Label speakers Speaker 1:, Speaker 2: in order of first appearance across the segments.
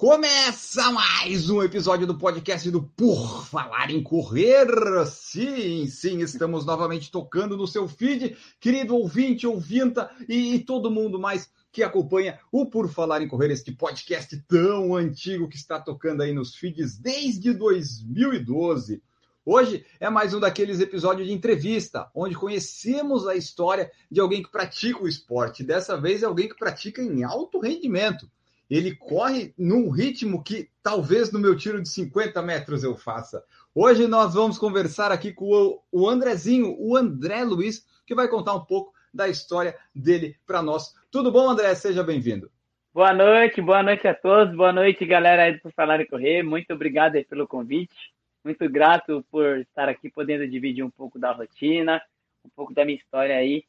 Speaker 1: Começa mais um episódio do podcast do Por Falar em Correr. Sim, sim, estamos novamente tocando no seu feed, querido ouvinte, ouvinta e, e todo mundo mais que acompanha o Por Falar em Correr, este podcast tão antigo que está tocando aí nos feeds desde 2012. Hoje é mais um daqueles episódios de entrevista, onde conhecemos a história de alguém que pratica o esporte. Dessa vez é alguém que pratica em alto rendimento. Ele corre num ritmo que talvez no meu tiro de 50 metros eu faça. Hoje nós vamos conversar aqui com o Andrezinho, o André Luiz, que vai contar um pouco da história dele para nós. Tudo bom, André? Seja bem-vindo.
Speaker 2: Boa noite, boa noite a todos, boa noite, galera aí do e Correr. Muito obrigado pelo convite. Muito grato por estar aqui podendo dividir um pouco da rotina, um pouco da minha história aí.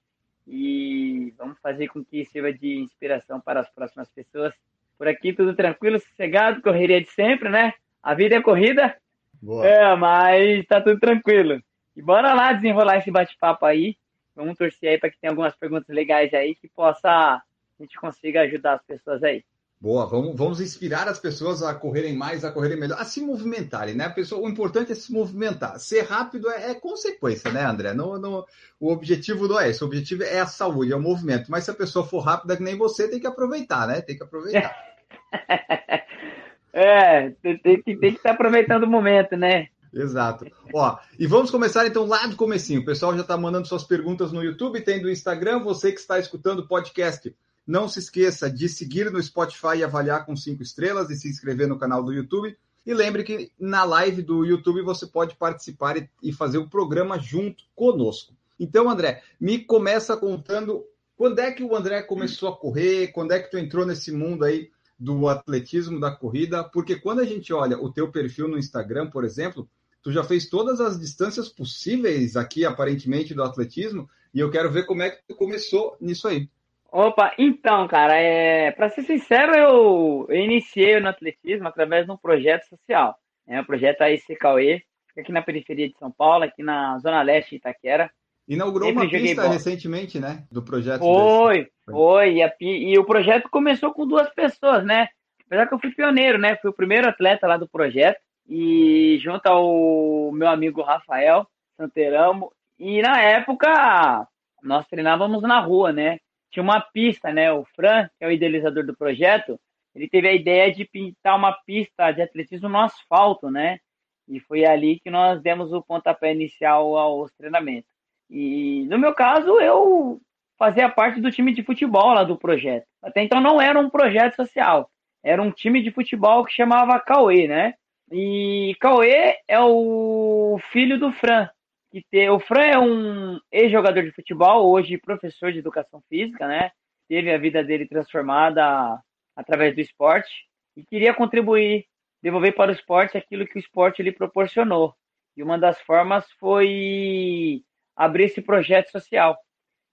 Speaker 2: E vamos fazer com que sirva de inspiração para as próximas pessoas. Por aqui tudo tranquilo, sossegado, correria de sempre, né? A vida é corrida.
Speaker 1: Boa.
Speaker 2: É, mas tá tudo tranquilo. E bora lá desenrolar esse bate-papo aí. Vamos torcer aí para que tenha algumas perguntas legais aí que possa a gente consiga ajudar as pessoas aí.
Speaker 1: Boa, vamos, vamos inspirar as pessoas a correrem mais, a correrem melhor, a se movimentarem, né? A pessoa, o importante é se movimentar. Ser rápido é, é consequência, né, André? No, no, o objetivo não é esse, o objetivo é a saúde, é o movimento. Mas se a pessoa for rápida que nem você, tem que aproveitar, né? Tem que aproveitar.
Speaker 2: é, tem, tem, tem que estar aproveitando o momento, né?
Speaker 1: Exato. Ó, e vamos começar então lá do comecinho. O pessoal já está mandando suas perguntas no YouTube, tem do Instagram. Você que está escutando o podcast, não se esqueça de seguir no Spotify e avaliar com cinco estrelas e se inscrever no canal do YouTube. E lembre que na live do YouTube você pode participar e fazer o programa junto conosco. Então, André, me começa contando quando é que o André começou a correr, quando é que tu entrou nesse mundo aí do atletismo, da corrida, porque quando a gente olha o teu perfil no Instagram, por exemplo, tu já fez todas as distâncias possíveis aqui, aparentemente, do atletismo, e eu quero ver como é que tu começou nisso aí.
Speaker 2: Opa, então, cara, é... para ser sincero, eu... eu iniciei no atletismo através de um projeto social. É o projeto AIC Cauê, aqui na periferia de São Paulo, aqui na Zona Leste de Itaquera.
Speaker 1: Inaugurou
Speaker 2: Sempre
Speaker 1: uma pista
Speaker 2: bola.
Speaker 1: recentemente, né? Do projeto.
Speaker 2: Foi, foi. E, a e o projeto começou com duas pessoas, né? Apesar que eu fui pioneiro, né? Fui o primeiro atleta lá do projeto. E junto ao meu amigo Rafael Santeramo. E na época, nós treinávamos na rua, né? Tinha uma pista, né? O Fran, que é o idealizador do projeto, ele teve a ideia de pintar uma pista de atletismo no asfalto, né? E foi ali que nós demos o pontapé inicial aos treinamentos. E no meu caso, eu fazia parte do time de futebol lá do projeto. Até então não era um projeto social, era um time de futebol que chamava Cauê, né? E Cauê é o filho do Fran. Que te... O Fran é um ex-jogador de futebol, hoje professor de educação física, né? Teve a vida dele transformada através do esporte e queria contribuir, devolver para o esporte aquilo que o esporte lhe proporcionou. E uma das formas foi abrir esse projeto social.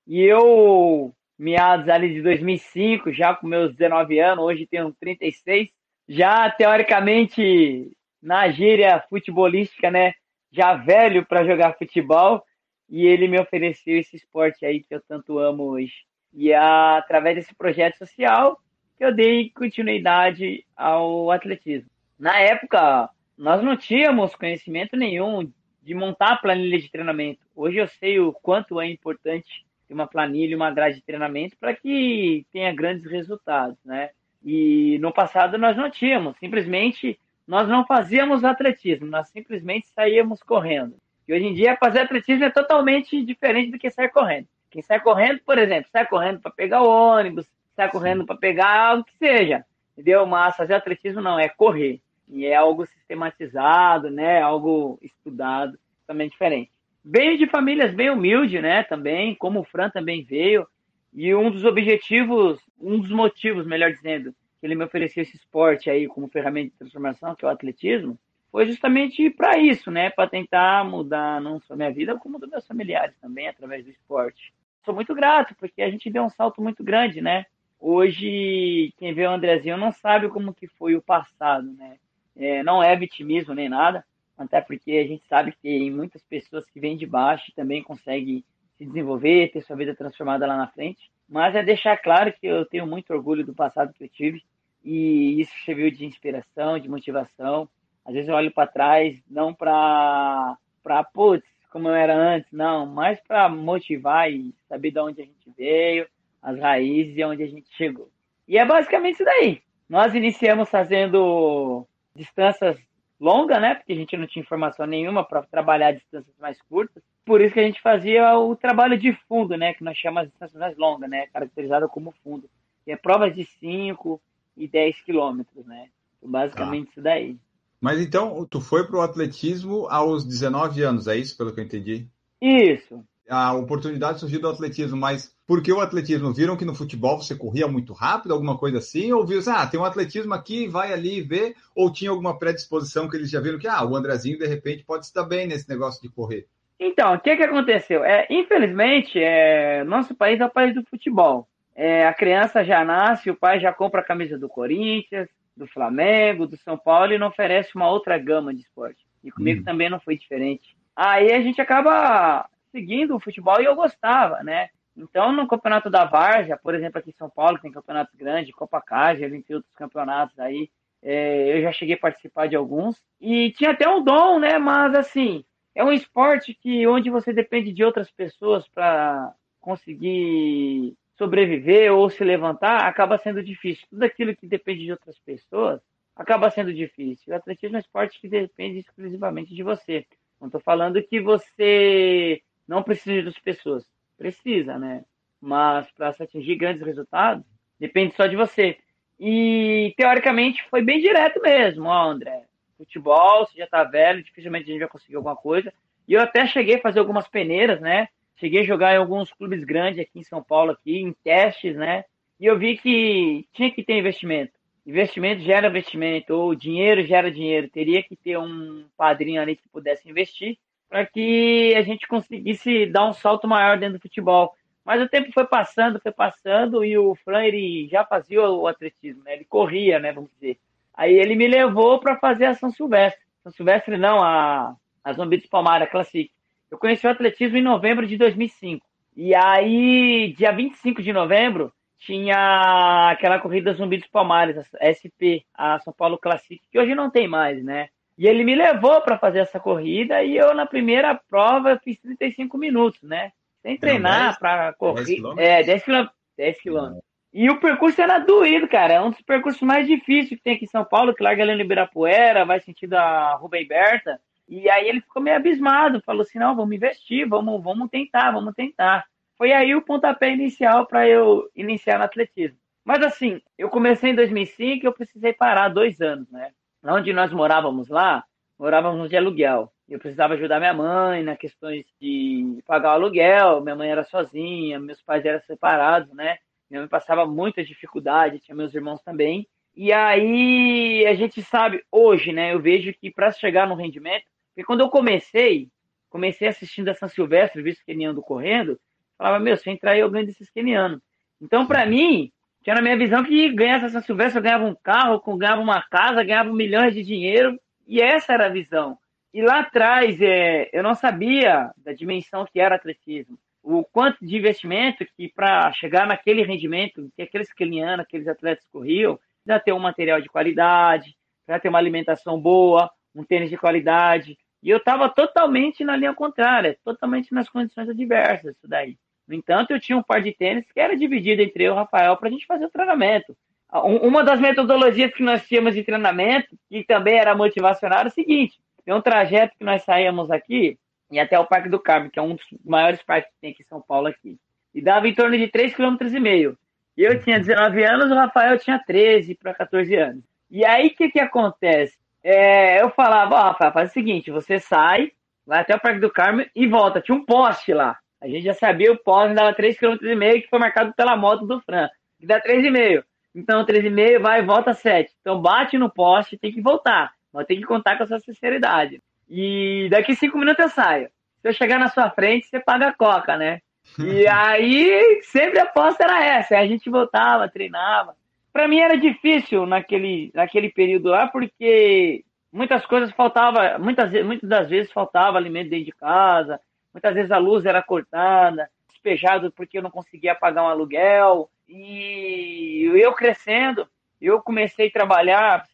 Speaker 2: E eu, meados ali de 2005, já com meus 19 anos, hoje tenho 36, já teoricamente na gíria futebolística, né, já velho para jogar futebol, e ele me ofereceu esse esporte aí que eu tanto amo hoje. E é através desse projeto social eu dei continuidade ao atletismo. Na época, nós não tínhamos conhecimento nenhum de montar a planilha de treinamento. Hoje eu sei o quanto é importante ter uma planilha, uma grade de treinamento para que tenha grandes resultados, né? E no passado nós não tínhamos, simplesmente nós não fazíamos atletismo, nós simplesmente saíamos correndo. E hoje em dia fazer atletismo é totalmente diferente do que sair correndo. Quem sai correndo, por exemplo, sai correndo para pegar o ônibus, sai correndo para pegar algo que seja, entendeu? Mas fazer atletismo não, é correr. E é algo sistematizado, né? Algo estudado, também diferente. Veio de famílias bem humildes, né? Também, como o Fran também veio. E um dos objetivos, um dos motivos, melhor dizendo, que ele me ofereceu esse esporte aí como ferramenta de transformação, que é o atletismo, foi justamente para isso, né? Para tentar mudar não só minha vida, como dos meus familiares também, através do esporte. sou muito grato, porque a gente deu um salto muito grande, né? Hoje, quem vê o Andrezinho não sabe como que foi o passado, né? É, não é vitimismo nem nada, até porque a gente sabe que tem muitas pessoas que vêm de baixo e também conseguem se desenvolver, ter sua vida transformada lá na frente. Mas é deixar claro que eu tenho muito orgulho do passado que eu tive e isso serviu de inspiração, de motivação. Às vezes eu olho para trás, não para, para putz, como eu era antes, não, mas para motivar e saber de onde a gente veio, as raízes e onde a gente chegou. E é basicamente isso daí. Nós iniciamos fazendo distâncias longas, né? Porque a gente não tinha informação nenhuma para trabalhar distâncias mais curtas. Por isso que a gente fazia o trabalho de fundo, né? Que nós chamamos de distâncias mais longas, né? Caracterizado como fundo. Que é provas de 5 e 10 quilômetros, né? Basicamente tá. isso daí.
Speaker 1: Mas então, tu foi para o atletismo aos 19 anos, é isso, pelo que eu entendi?
Speaker 2: Isso.
Speaker 1: A oportunidade surgiu do atletismo, mas por que o atletismo? Viram que no futebol você corria muito rápido, alguma coisa assim? Ou viu, ah, tem um atletismo aqui, vai ali ver? Ou tinha alguma predisposição que eles já viram que, ah, o Andrezinho, de repente, pode estar bem nesse negócio de correr?
Speaker 2: Então, o que, que aconteceu? É, infelizmente, é, nosso país é o país do futebol. É, a criança já nasce, o pai já compra a camisa do Corinthians, do Flamengo, do São Paulo e não oferece uma outra gama de esporte. E comigo hum. também não foi diferente. Aí a gente acaba seguindo o futebol e eu gostava, né? Então, no campeonato da Várzea, por exemplo, aqui em São Paulo, tem campeonatos grandes, Copa Cásia, entre outros campeonatos aí, é, eu já cheguei a participar de alguns. E tinha até um dom, né? Mas, assim, é um esporte que onde você depende de outras pessoas para conseguir sobreviver ou se levantar, acaba sendo difícil. Tudo aquilo que depende de outras pessoas acaba sendo difícil. O atletismo é um esporte que depende exclusivamente de você. Não estou falando que você não precisa das pessoas. Precisa, né? Mas para se atingir grandes resultados, depende só de você. E teoricamente foi bem direto mesmo, ó, André. Futebol, você já tá velho, dificilmente a gente vai conseguir alguma coisa. E eu até cheguei a fazer algumas peneiras, né? Cheguei a jogar em alguns clubes grandes aqui em São Paulo, aqui, em testes, né? E eu vi que tinha que ter investimento. Investimento gera investimento, ou dinheiro gera dinheiro. Teria que ter um padrinho ali que pudesse investir para que a gente conseguisse dar um salto maior dentro do futebol. Mas o tempo foi passando, foi passando, e o Fran ele já fazia o atletismo, né? Ele corria, né? Vamos dizer. Aí ele me levou para fazer a São Silvestre. São Silvestre não, a, a Zumbi dos Palmares, a Classic. Eu conheci o atletismo em novembro de 2005. E aí, dia 25 de novembro, tinha aquela corrida Zumbi dos Palmares, a SP, a São Paulo Classic, que hoje não tem mais, né? E ele me levou para fazer essa corrida e eu, na primeira prova, fiz 35 minutos, né? Sem treinar para correr. É, 10 quilômetros. 10 quilômetros. E o percurso era doído, cara. É um dos percursos mais difíceis que tem aqui em São Paulo, que larga ali no Ibirapuera, vai sentido a Rubem Berta. E aí ele ficou meio abismado, falou assim: não, vamos investir, vamos, vamos tentar, vamos tentar. Foi aí o pontapé inicial para eu iniciar no atletismo. Mas assim, eu comecei em 2005 e eu precisei parar dois anos, né? Onde nós morávamos lá, morávamos de aluguel. Eu precisava ajudar minha mãe nas questões de pagar o aluguel. Minha mãe era sozinha, meus pais eram separados, né? Minha mãe passava muita dificuldade, tinha meus irmãos também. E aí a gente sabe hoje, né? Eu vejo que para chegar no rendimento, porque quando eu comecei, comecei assistindo a São Silvestre, visto keniano correndo, falava, meu, se entrar aí eu ganho desses kenianos. Então, para mim, tinha na minha visão que ganhasse essa Silvestre, eu ganhava um carro, ganhava uma casa, ganhava milhões de dinheiro, e essa era a visão. E lá atrás, é, eu não sabia da dimensão que era atletismo. O quanto de investimento que para chegar naquele rendimento que aqueles kenianos, aqueles atletas corriam, já ter um material de qualidade, já ter uma alimentação boa, um tênis de qualidade. E eu estava totalmente na linha contrária, totalmente nas condições adversas, isso daí. No entanto, eu tinha um par de tênis que era dividido entre eu e o Rafael para a gente fazer o treinamento. Uma das metodologias que nós tínhamos de treinamento, que também era motivacional, era o seguinte: tem um trajeto que nós saíamos aqui e até o Parque do Carmo, que é um dos maiores parques que tem aqui em São Paulo aqui. E dava em torno de 3,5 km. Eu tinha 19 anos, o Rafael tinha 13 para 14 anos. E aí o que, que acontece? É, eu falava, ó, Rafael, faz o seguinte, você sai, vai até o Parque do Carmo e volta. Tinha um poste lá. A gente já sabia o pós dava 3,5 km que foi marcado pela moto do Fran, que dá 3,5. Então 3,5 vai e volta 7. Então bate no poste, tem que voltar. Mas tem que contar com a sua sinceridade. E daqui 5 minutos eu saio. Se eu chegar na sua frente, você paga a coca, né? E aí, sempre a aposta era essa. A gente voltava, treinava. Para mim era difícil naquele, naquele período lá, porque muitas coisas faltava, muitas, muitas das vezes faltava alimento dentro de casa, muitas vezes a luz era cortada, despejado porque eu não conseguia pagar um aluguel. E eu crescendo, eu comecei a trabalhar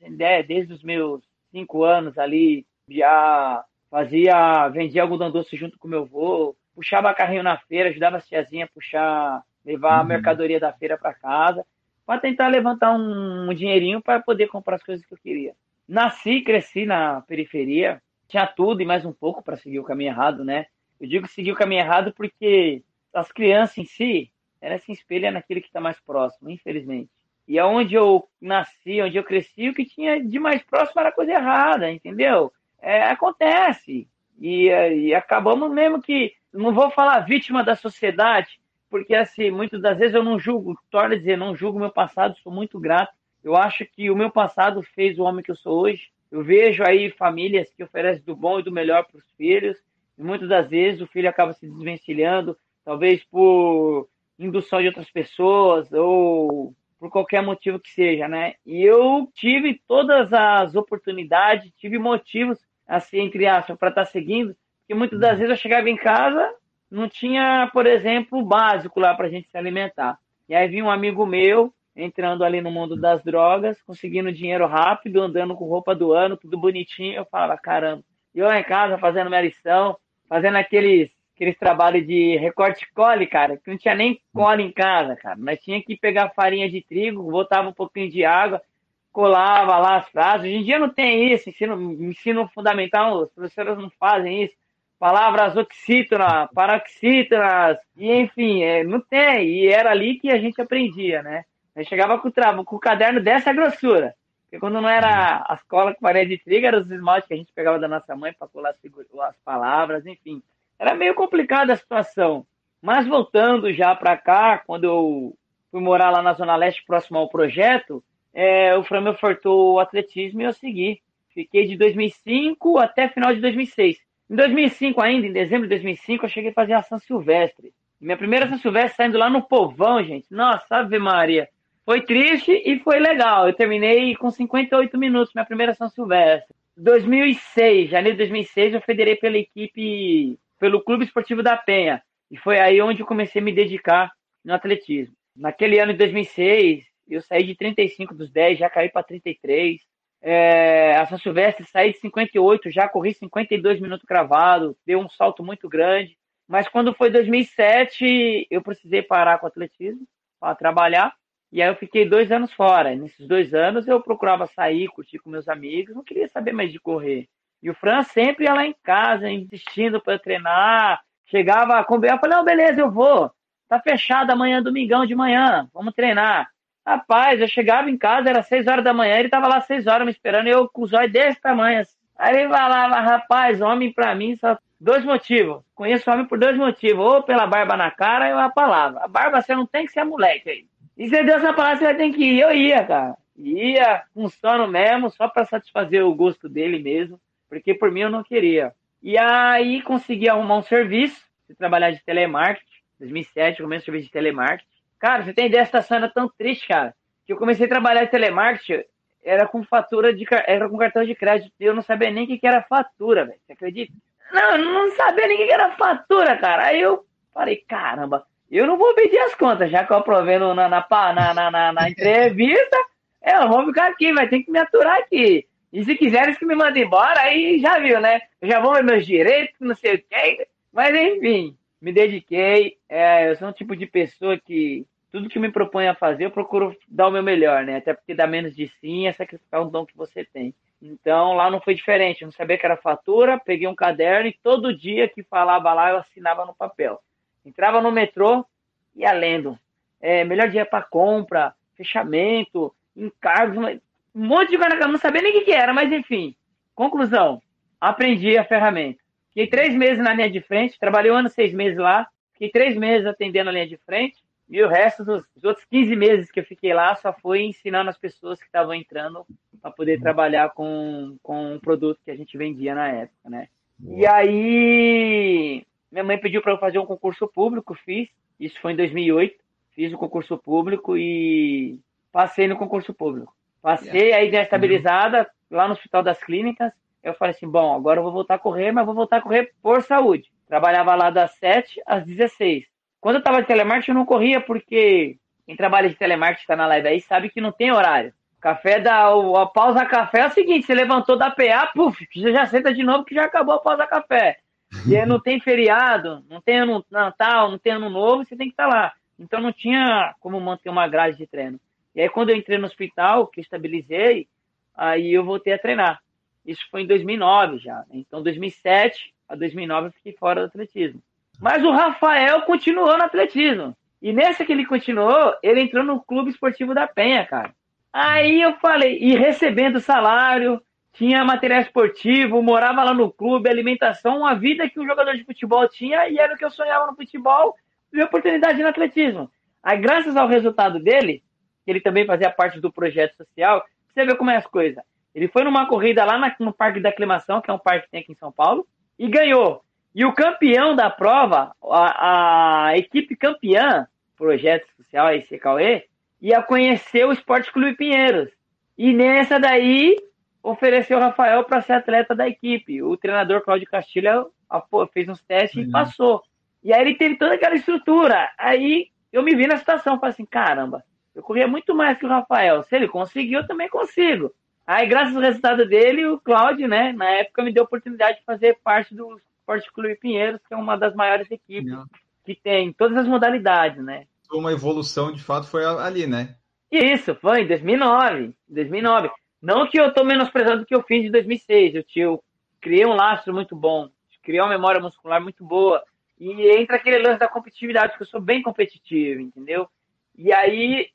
Speaker 2: desde os meus cinco anos ali, já fazia, vendia algodão doce junto com meu avô, puxava carrinho na feira, ajudava as tiazinhas a puxar, levar uhum. a mercadoria da feira para casa, para tentar levantar um, um dinheirinho para poder comprar as coisas que eu queria. Nasci, cresci na periferia, tinha tudo e mais um pouco para seguir o caminho errado, né? Eu digo seguir o caminho errado porque as crianças em si, elas se espelham naquele que está mais próximo, infelizmente. E aonde eu nasci, onde eu cresci, o que tinha de mais próximo era coisa errada, entendeu? É, acontece. E, e acabamos mesmo que, não vou falar vítima da sociedade, porque assim, muitas das vezes eu não julgo, torno a dizer, não julgo meu passado, sou muito grato. Eu acho que o meu passado fez o homem que eu sou hoje. Eu vejo aí famílias que oferecem do bom e do melhor para os filhos, e muitas das vezes o filho acaba se desvencilhando, talvez por indução de outras pessoas ou por qualquer motivo que seja, né? E eu tive todas as oportunidades, tive motivos, assim, entre aspas, para estar tá seguindo, porque muitas das vezes eu chegava em casa, não tinha, por exemplo, o básico lá para a gente se alimentar. E aí vinha um amigo meu, entrando ali no mundo das drogas, conseguindo dinheiro rápido, andando com roupa do ano, tudo bonitinho. Eu falava, caramba. E eu lá em casa fazendo minha lição, fazendo aqueles aqueles trabalhos de recorte cole, cara, que não tinha nem cola em casa, cara. Nós tinha que pegar farinha de trigo, botava um pouquinho de água, colava lá as frases. Hoje em dia não tem isso, ensino, ensino fundamental, os professores não fazem isso. Palavras oxítonas, paroxítonas, e enfim, é, não tem. E era ali que a gente aprendia, né? Gente chegava com o, travo, com o caderno dessa grossura. Porque quando não era as colas com farinha de trigo, eram os esmaltes que a gente pegava da nossa mãe para colar as palavras, enfim. Era meio complicada a situação. Mas voltando já para cá, quando eu fui morar lá na Zona Leste, próximo ao projeto, é, o Fran me ofertou o atletismo e eu segui. Fiquei de 2005 até final de 2006. Em 2005 ainda, em dezembro de 2005, eu cheguei a fazer a São Silvestre. Minha primeira São Silvestre saindo lá no Povão, gente. Nossa, Ave Maria. Foi triste e foi legal. Eu terminei com 58 minutos, minha primeira São Silvestre. 2006, janeiro de 2006, eu federei pela equipe pelo Clube Esportivo da Penha. E foi aí onde eu comecei a me dedicar no atletismo. Naquele ano de 2006, eu saí de 35 dos 10, já caí para 33. É, a São Silvestre saí de 58, já corri 52 minutos cravado, deu um salto muito grande. Mas quando foi 2007, eu precisei parar com o atletismo para trabalhar. E aí eu fiquei dois anos fora. Nesses dois anos eu procurava sair, curtir com meus amigos, não queria saber mais de correr. E o Fran sempre ia lá em casa, insistindo para treinar. Chegava eu falei, não, beleza, eu vou. Tá fechado amanhã, domingão de manhã, vamos treinar. Rapaz, eu chegava em casa, era seis horas da manhã, ele tava lá seis horas me esperando, eu com os olhos desse tamanho. Assim. Aí ele falava, rapaz, homem pra mim só dois motivos. Conheço homem por dois motivos, ou pela barba na cara ou a palavra. A barba você não tem que ser moleque aí. E se Deus na palavra, você ter que ir. Eu ia, cara. Ia com sono mesmo, só para satisfazer o gosto dele mesmo porque por mim eu não queria. E aí consegui arrumar um serviço, de trabalhar de telemarketing, 2007 comecei o serviço de telemarketing. Cara, você tem ideia, essa era tão triste, cara, que eu comecei a trabalhar de telemarketing, era com fatura de era com cartão de crédito, e eu não sabia nem o que, era fatura, velho. Você acredita? Não, eu não sabia nem o que era fatura, cara. Aí eu falei, caramba, eu não vou pedir as contas, já que eu aprovei na, na, na, na, na, entrevista, eu vou ficar aqui, vai ter que me aturar aqui. E se quiseres que me mandem embora, aí já viu, né? Eu já vou ver meus direitos, não sei o quê. Mas enfim, me dediquei. É, eu sou um tipo de pessoa que tudo que me propõe a fazer, eu procuro dar o meu melhor, né? Até porque dá menos de sim é sacrificar um dom que você tem. Então lá não foi diferente. Eu não sabia que era fatura, peguei um caderno e todo dia que falava lá eu assinava no papel. Entrava no metrô, ia lendo. É, melhor dia para compra, fechamento, encargos um monte de guarda não sabia nem o que, era, mas enfim. Conclusão: aprendi a ferramenta. Fiquei três meses na linha de frente, trabalhei um ano, seis meses lá, fiquei três meses atendendo a linha de frente, e o resto dos, dos outros 15 meses que eu fiquei lá só foi ensinando as pessoas que estavam entrando para poder trabalhar com, com um produto que a gente vendia na época, né? E aí, minha mãe pediu para eu fazer um concurso público, fiz. Isso foi em 2008. Fiz o concurso público e passei no concurso público. Passei aí já estabilizada lá no Hospital das Clínicas. Eu falei assim, bom, agora eu vou voltar a correr, mas vou voltar a correr por saúde. Trabalhava lá das 7 às 16. Quando eu estava de telemarketing, eu não corria porque quem trabalha de telemarketing está na live aí sabe que não tem horário. Café da. A pausa café é o seguinte: você levantou da PA, puf, você já senta de novo que já acabou a pausa café. E aí não tem feriado, não tem ano Natal, não tem ano novo, você tem que estar tá lá. Então não tinha como manter uma grade de treino. E aí quando eu entrei no hospital, que estabilizei, aí eu voltei a treinar. Isso foi em 2009 já. Né? Então 2007 a 2009 eu fiquei fora do atletismo. Mas o Rafael continuou no atletismo. E nessa que ele continuou, ele entrou no Clube Esportivo da Penha, cara. Aí eu falei, e recebendo salário, tinha material esportivo, morava lá no clube, alimentação, uma vida que um jogador de futebol tinha e era o que eu sonhava no futebol e oportunidade no atletismo. Aí, graças ao resultado dele, ele também fazia parte do projeto social, você vê como é as coisas. Ele foi numa corrida lá no Parque da Aclimação, que é um parque que tem aqui em São Paulo, e ganhou. E o campeão da prova, a, a equipe campeã, projeto social, aí, CKE, ia conhecer o Esporte Clube Pinheiros. E nessa daí, ofereceu o Rafael para ser atleta da equipe. O treinador Cláudio Castilho fez uns testes uhum. e passou. E aí ele teve toda aquela estrutura. Aí eu me vi na situação, falei assim, caramba, eu corria muito mais que o Rafael. Se ele conseguiu, eu também consigo. Aí, graças ao resultado dele, o Cláudio, né, na época me deu a oportunidade de fazer parte do Esporte Clube Pinheiros, que é uma das maiores equipes Não. que tem todas as modalidades, né?
Speaker 1: uma evolução, de fato, foi ali, né?
Speaker 2: Isso, foi em 2009. 2009. Não que eu estou menosprezando o que eu fiz de 2006. Eu, eu criei um lastro muito bom, criei uma memória muscular muito boa. E entra aquele lance da competitividade, que eu sou bem competitivo, entendeu? E aí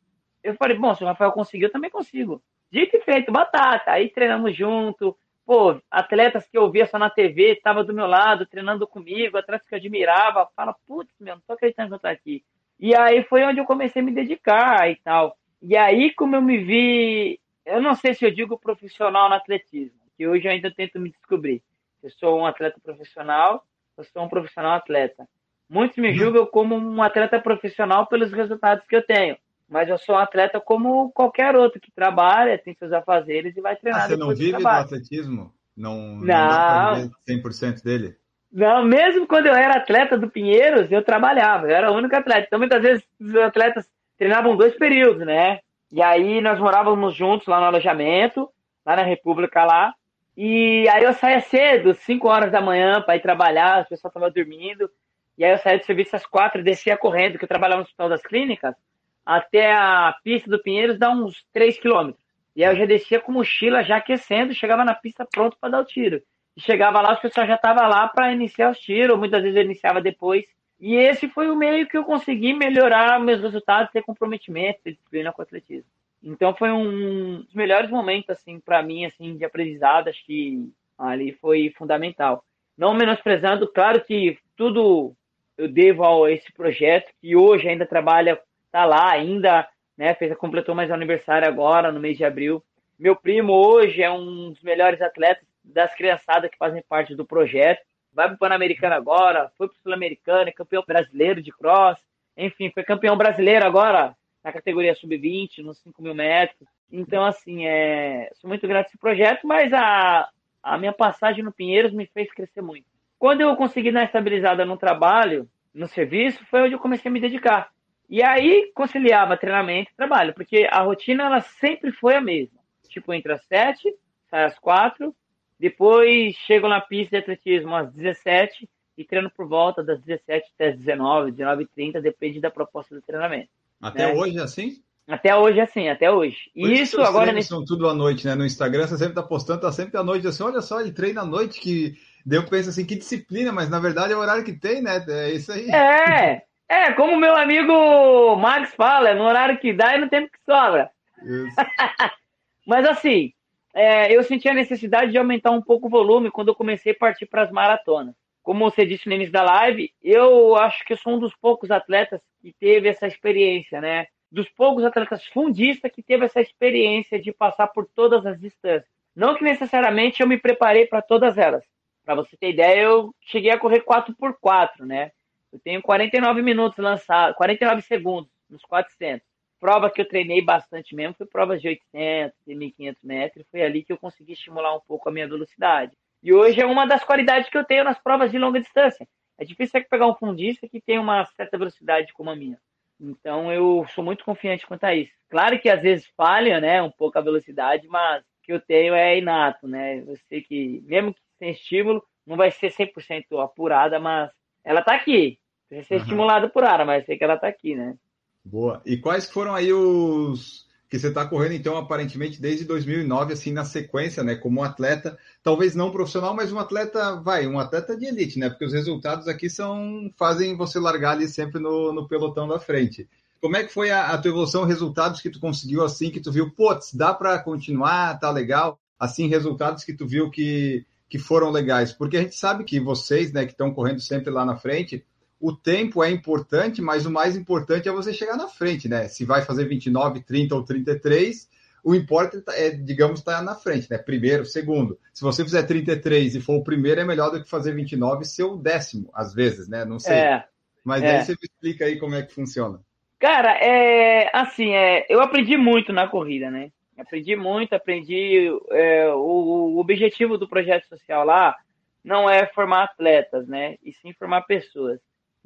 Speaker 2: eu falei, bom, se o Rafael conseguiu, eu também consigo. Dito e feito, batata. Aí treinamos junto. Pô, atletas que eu via só na TV, estava do meu lado, treinando comigo, atletas que eu admirava. Fala, putz, meu, não tô acreditando que eu tô aqui. E aí foi onde eu comecei a me dedicar e tal. E aí, como eu me vi, eu não sei se eu digo profissional no atletismo, que hoje eu ainda tento me descobrir. Eu sou um atleta profissional, eu sou um profissional atleta. Muitos me julgam como um atleta profissional pelos resultados que eu tenho. Mas eu sou um atleta como qualquer outro que trabalha, tem seus afazeres e vai treinar. Ah,
Speaker 1: você não vive do atletismo? Não, não, não. dá pra 100% dele?
Speaker 2: Não, mesmo quando eu era atleta do Pinheiros, eu trabalhava, eu era o único atleta. Então, muitas vezes, os atletas treinavam dois períodos, né? E aí, nós morávamos juntos lá no alojamento, lá na República lá. E aí, eu saía cedo, 5 horas da manhã, para ir trabalhar, as pessoas estavam dormindo. E aí, eu saía do serviço às quatro, descia correndo, que eu trabalhava no Hospital das Clínicas, até a pista do Pinheiros dá uns 3 quilômetros. E aí, eu já descia com mochila, já aquecendo, chegava na pista pronto para dar o tiro chegava lá, os pessoal já estavam lá para iniciar os tiros, muitas vezes eu iniciava depois. E esse foi o meio que eu consegui melhorar meus resultados, ter comprometimento, ter disciplina com o atletismo. Então foi um dos melhores momentos assim para mim assim de aprendizado, acho que ali foi fundamental. Não menosprezando, claro que tudo eu devo a esse projeto que hoje ainda trabalha, tá lá ainda, né, fez completou mais aniversário agora no mês de abril. Meu primo hoje é um dos melhores atletas das criançadas que fazem parte do projeto. Vai para o Pan-Americano agora, foi para o Sul-Americano, é campeão brasileiro de cross. Enfim, foi campeão brasileiro agora na categoria sub-20, nos 5 mil metros. Então, assim, é, sou muito grato a esse projeto, mas a, a minha passagem no Pinheiros me fez crescer muito. Quando eu consegui dar estabilizada no trabalho, no serviço, foi onde eu comecei a me dedicar. E aí conciliava treinamento e trabalho, porque a rotina ela sempre foi a mesma. Tipo, entre as 7, sai às 4, depois chego na pista de atletismo às 17 e treino por volta das 17 até as 19, 19 e 30, depende da proposta do treinamento.
Speaker 1: Até né? hoje é assim?
Speaker 2: Até hoje é assim, até hoje.
Speaker 1: Por isso agora nesse... são tudo à noite, né? No Instagram você sempre tá postando, tá sempre à noite assim, olha só, ele treina à noite que deu penso assim, que disciplina, mas na verdade é o horário que tem, né? É isso aí.
Speaker 2: É. É, como meu amigo Max fala, é no horário que dá e no tempo que sobra. Isso. mas assim, é, eu senti a necessidade de aumentar um pouco o volume quando eu comecei a partir para as maratonas. Como você disse no início da live, eu acho que eu sou um dos poucos atletas que teve essa experiência, né? Dos poucos atletas fundistas que teve essa experiência de passar por todas as distâncias. Não que necessariamente eu me preparei para todas elas, Para você ter ideia, eu cheguei a correr 4 por 4 né? Eu tenho 49 minutos lançados, 49 segundos nos 400. Prova que eu treinei bastante mesmo foi provas de 800 e 1500 metros. Foi ali que eu consegui estimular um pouco a minha velocidade. E hoje é uma das qualidades que eu tenho nas provas de longa distância. É difícil pegar um fundista que tem uma certa velocidade como a minha. Então eu sou muito confiante quanto a isso. Claro que às vezes falha, né, um pouco a velocidade, mas o que eu tenho é inato, né? Eu sei que mesmo que sem estímulo, não vai ser 100% apurada, mas ela tá aqui. Precisa ser uhum. estimulada por ara, mas sei que ela tá aqui, né?
Speaker 1: Boa. E quais foram aí os que você está correndo, então, aparentemente desde 2009, assim, na sequência, né? Como um atleta, talvez não profissional, mas um atleta, vai, um atleta de elite, né? Porque os resultados aqui são, fazem você largar ali sempre no, no pelotão da frente. Como é que foi a, a tua evolução, resultados que tu conseguiu assim, que tu viu, putz, dá para continuar, tá legal? Assim, resultados que tu viu que, que foram legais. Porque a gente sabe que vocês, né, que estão correndo sempre lá na frente, o tempo é importante, mas o mais importante é você chegar na frente, né? Se vai fazer 29, 30 ou 33, o importante é, digamos, estar tá na frente, né? Primeiro, segundo. Se você fizer 33 e for o primeiro, é melhor do que fazer 29 e ser o décimo, às vezes, né? Não sei. É, mas é. aí você me explica aí como é que funciona.
Speaker 2: Cara, é assim, é, eu aprendi muito na corrida, né? Aprendi muito, aprendi é, o, o objetivo do projeto social lá não é formar atletas, né? E sim formar pessoas.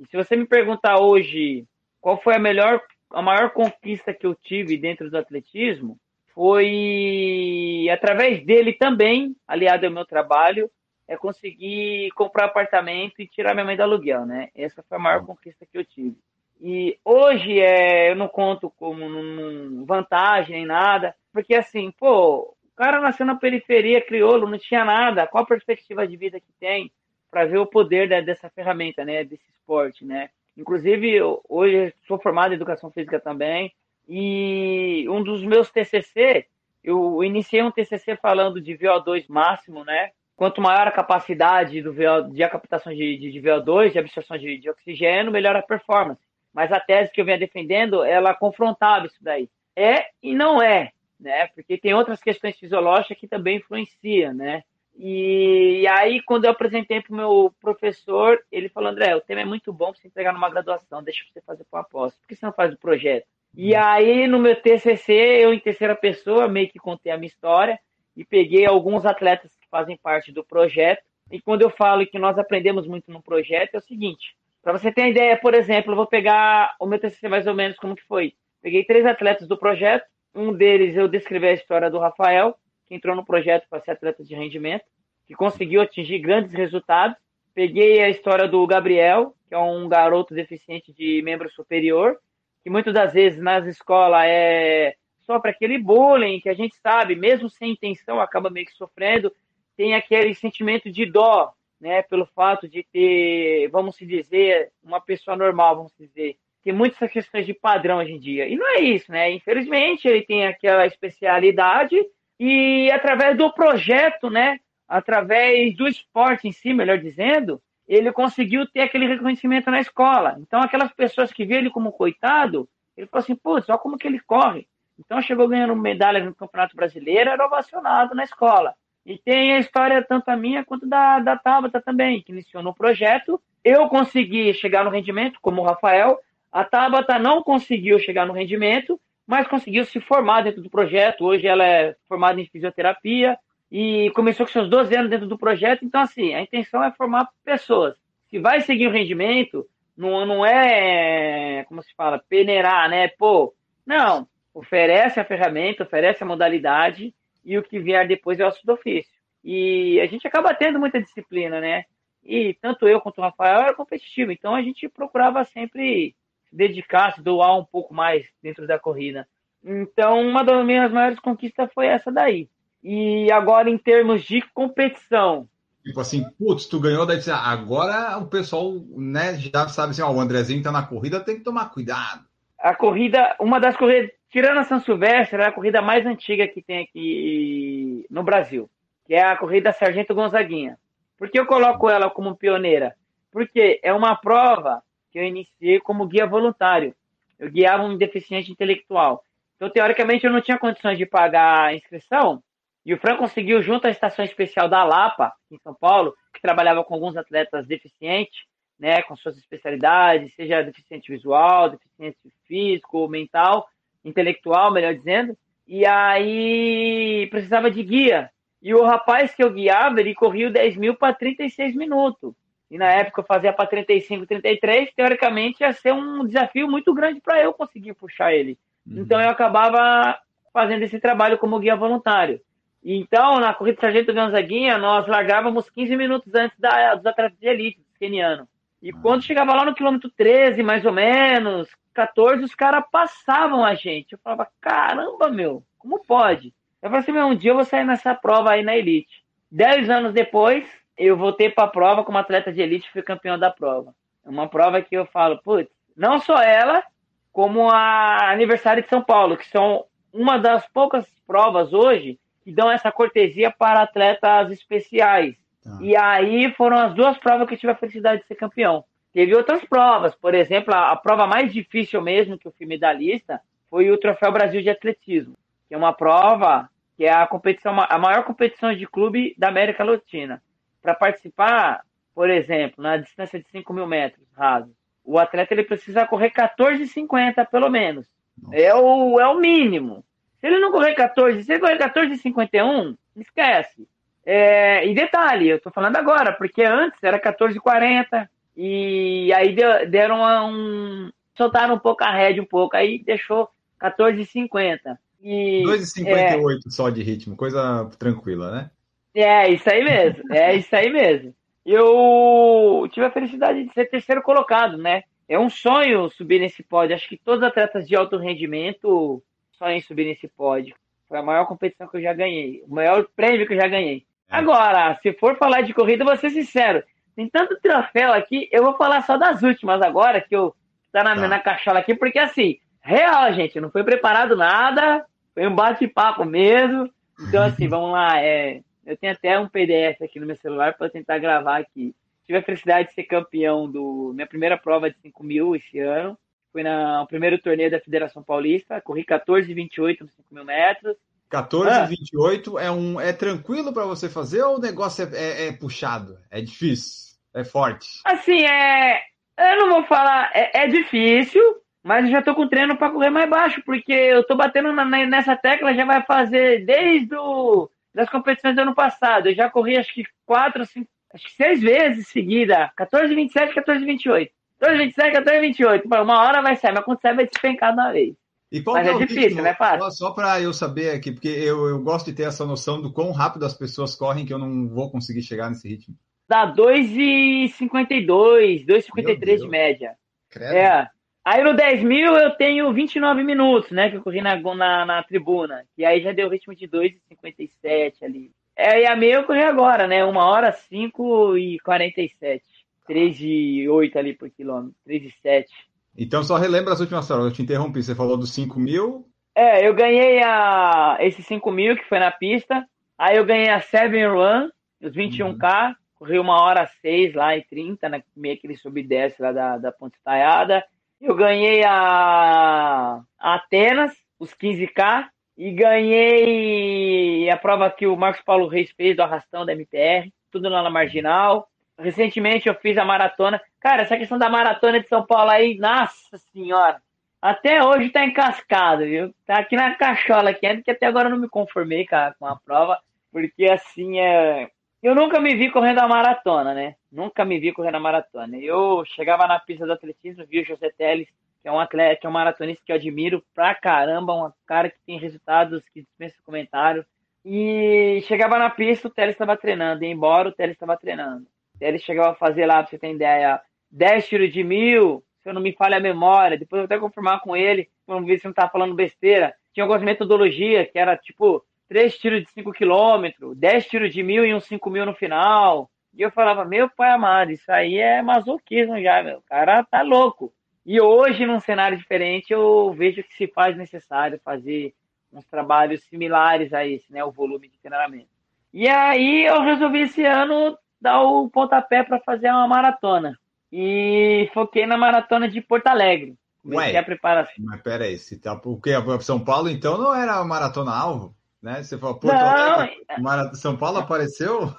Speaker 2: E se você me perguntar hoje qual foi a melhor, a maior conquista que eu tive dentro do atletismo, foi através dele também, aliado ao meu trabalho, é conseguir comprar apartamento e tirar minha mãe do aluguel, né? Essa foi a maior conquista que eu tive. E hoje é, eu não conto como num vantagem nem nada, porque assim, pô, o cara nasceu na periferia, crioulo, não tinha nada, qual a perspectiva de vida que tem? Para ver o poder dessa ferramenta, né, desse esporte, né. Inclusive, hoje sou formado em educação física também e um dos meus TCC, eu iniciei um TCC falando de VO2 máximo, né. Quanto maior a capacidade do VO, de captação de, de, de VO2, de absorção de, de oxigênio, melhor a performance. Mas a tese que eu venho defendendo, ela confrontava isso daí. É e não é, né? Porque tem outras questões fisiológicas que também influenciam, né? E, aí, quando eu apresentei para o meu professor, ele falou: André, o tema é muito bom para você entregar numa graduação, deixa você fazer para uma aposta. Por que você não faz o projeto? E aí, no meu TCC, eu, em terceira pessoa, meio que contei a minha história e peguei alguns atletas que fazem parte do projeto. E quando eu falo que nós aprendemos muito no projeto, é o seguinte: para você ter uma ideia, por exemplo, eu vou pegar o meu TCC mais ou menos como que foi. Peguei três atletas do projeto, um deles eu descrevi a história do Rafael, que entrou no projeto para ser atleta de rendimento, que conseguiu atingir grandes resultados. Peguei a história do Gabriel, que é um garoto deficiente de membro superior, que muitas das vezes nas escolas é sofre aquele bullying que a gente sabe, mesmo sem intenção, acaba meio que sofrendo, tem aquele sentimento de dó, né, pelo fato de ter, vamos se dizer, uma pessoa normal, vamos dizer, tem muitas questões de padrão hoje em dia. E não é isso, né? Infelizmente, ele tem aquela especialidade e através do projeto, né, através do esporte em si, melhor dizendo, ele conseguiu ter aquele reconhecimento na escola. Então, aquelas pessoas que viam ele como coitado, ele falou assim, putz, olha como que ele corre. Então, chegou ganhando medalha no Campeonato Brasileiro, era ovacionado na escola. E tem a história tanto a minha quanto da, da Tabata também, que iniciou no projeto. Eu consegui chegar no rendimento, como o Rafael. A Tabata não conseguiu chegar no rendimento, mas conseguiu se formar dentro do projeto. Hoje ela é formada em fisioterapia e começou com seus 12 anos dentro do projeto. Então, assim, a intenção é formar pessoas. Se vai seguir o rendimento, não, não é, como se fala, peneirar, né? Pô, não. Oferece a ferramenta, oferece a modalidade e o que vier depois é o do ofício. E a gente acaba tendo muita disciplina, né? E tanto eu quanto o Rafael era competitivo, então a gente procurava sempre dedicar, se doar um pouco mais dentro da corrida. Então, uma das minhas maiores conquistas foi essa daí. E agora, em termos de competição.
Speaker 1: Tipo assim, putz, tu ganhou, daí agora o pessoal né, já sabe assim, ó, o Andrezinho tá na corrida, tem que tomar cuidado.
Speaker 2: A corrida, uma das corridas, tirando a São Silvestre, é a corrida mais antiga que tem aqui no Brasil, que é a corrida Sargento Gonzaguinha. Por que eu coloco ela como pioneira? Porque é uma prova que eu iniciei como guia voluntário. Eu guiava um deficiente intelectual. Então, teoricamente, eu não tinha condições de pagar a inscrição, E o Fran conseguiu, junto à Estação Especial da Lapa, em São Paulo, que trabalhava com alguns atletas deficientes, né, com suas especialidades, seja deficiente visual, deficiente físico, mental, intelectual, melhor dizendo. E aí precisava de guia. E o rapaz que eu guiava, ele corria o 10 mil para 36 minutos. E na época eu fazia para 35, 33. Teoricamente ia ser um desafio muito grande para eu conseguir puxar ele. Uhum. Então eu acabava fazendo esse trabalho como guia voluntário. Então, na corrida Sargento Gonzaguinha, nós largávamos 15 minutos antes da, dos atletas de elite, dos kenianos. E ah. quando chegava lá no quilômetro 13, mais ou menos, 14, os caras passavam a gente. Eu falava, caramba, meu, como pode? Eu falei assim, meu, um dia eu vou sair nessa prova aí na elite. Dez anos depois, eu voltei para a prova como atleta de elite e fui campeão da prova. É uma prova que eu falo, putz, não só ela, como a Aniversário de São Paulo, que são uma das poucas provas hoje que dão essa cortesia para atletas especiais. Tá. E aí foram as duas provas que eu tive a felicidade de ser campeão. Teve outras provas, por exemplo, a, a prova mais difícil mesmo que eu fui medalhista foi o Troféu Brasil de Atletismo, que é uma prova que é a competição, a maior competição de clube da América Latina. Para participar, por exemplo, na distância de 5 mil metros raso, o atleta ele precisa correr 14,50 pelo menos. É o, é o mínimo. Se ele não correr 14, se ele correr 14,51, esquece. É, e detalhe, eu tô falando agora, porque antes era 14,40 e aí deram um. soltaram um pouco a rédea, um pouco, aí deixou 14,50.
Speaker 1: E 2,58 é, só de ritmo, coisa tranquila, né?
Speaker 2: É, isso aí mesmo, é isso aí mesmo. Eu tive a felicidade de ser terceiro colocado, né? É um sonho subir nesse pódio. Acho que todos os atletas de alto rendimento sonham em subir nesse pódio. Foi a maior competição que eu já ganhei, o maior prêmio que eu já ganhei. É. Agora, se for falar de corrida, vou ser sincero. Tem tanto troféu aqui, eu vou falar só das últimas agora, que eu tá na, tá. na cachola aqui, porque assim, real, gente, não foi preparado nada, foi um bate-papo mesmo. Então, assim, vamos lá. É, eu tenho até um PDF aqui no meu celular para tentar gravar aqui. Tive a felicidade de ser campeão do minha primeira prova de 5 mil esse ano. Foi no primeiro torneio da Federação Paulista. Corri 14,28 nos 5 mil metros.
Speaker 1: 14,28 ah. é, um, é tranquilo para você fazer ou o negócio é, é, é, puxado? É difícil? É forte?
Speaker 2: Assim, é. Eu não vou falar. É, é difícil, mas eu já tô com treino para correr mais baixo, porque eu tô batendo na, nessa tecla já vai fazer desde o, das competições do ano passado. Eu já corri acho que quatro, cinco, acho que seis vezes seguida. 14, 27, 14, 28. 14, 27, 14, 28. Uma hora vai sair, mas quando sair vai despencar de uma vez.
Speaker 1: E qual Mas é, é difícil, ritmo? né, Fábio? Só, só para eu saber aqui, porque eu, eu gosto de ter essa noção do quão rápido as pessoas correm que eu não vou conseguir chegar nesse ritmo.
Speaker 2: Dá 2,52, 2,53 de média. Credo. É. Aí no 10 mil eu tenho 29 minutos, né? Que eu corri na, na, na tribuna. E aí já deu ritmo de 2,57 ali. É, e a meia eu corri agora, né? Uma hora 5 e 47. 3 e 8 ali por quilômetro. 3 e 7.
Speaker 1: Então só relembra as últimas horas, eu te interrompi, você falou dos 5 mil.
Speaker 2: É, eu ganhei a, esses 5 mil que foi na pista, aí eu ganhei a Seven Run, os 21K, uhum. corri uma hora 6 lá e 30, né, meio que ele sobe e desce lá da, da Ponte Estaiada. Eu ganhei a, a Atenas, os 15K, e ganhei a prova que o Marcos Paulo Reis fez do arrastão da MPR, tudo lá na Marginal. Recentemente eu fiz a maratona. Cara, essa questão da maratona de São Paulo aí, nossa senhora. Até hoje tá encascado, viu? Tá aqui na cachola aqui, que até agora eu não me conformei cara, com a prova, porque assim é. Eu nunca me vi correndo a maratona, né? Nunca me vi correndo a maratona. Eu chegava na pista do atletismo, vi o José Teles, que é um atleta, que é um maratonista que eu admiro pra caramba, um cara que tem resultados que dispensa comentário. E chegava na pista, o Teles estava treinando, ia embora, o Teles estava treinando. Ele chegava a fazer lá, pra você ter ideia, 10 tiros de mil, se eu não me falha a memória. Depois eu vou até confirmar com ele, vamos ver se não tá falando besteira. Tinha algumas metodologias que era tipo 3 tiros de 5 quilômetros, 10 tiros de mil e uns 5 mil no final. E eu falava, meu pai amado, isso aí é masoquismo já, meu. O cara tá louco. E hoje, num cenário diferente, eu vejo que se faz necessário fazer uns trabalhos similares a esse, né? O volume de treinamento. E aí eu resolvi esse ano dar o pontapé para fazer uma maratona. E foquei na maratona de Porto Alegre.
Speaker 1: Ué, a preparação. Mas peraí, se tá, porque São Paulo então não era a maratona alvo? Né? Você falou, Porto Alegre, São Paulo apareceu?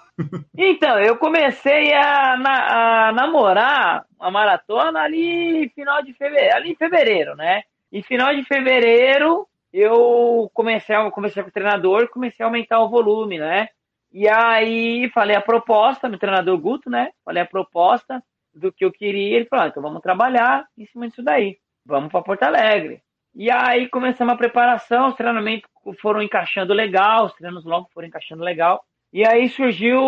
Speaker 2: Então, eu comecei a, na, a, namorar a maratona ali final de fevereiro, ali em fevereiro, né? Em final de fevereiro, eu comecei, comecei com o treinador, comecei a aumentar o volume, né? E aí falei a proposta, meu treinador Guto, né? Falei a proposta do que eu queria. Ele falou: ah, então vamos trabalhar em cima disso daí. Vamos para Porto Alegre. E aí começamos a preparação, os treinamentos foram encaixando legal, os treinos longos foram encaixando legal. E aí surgiu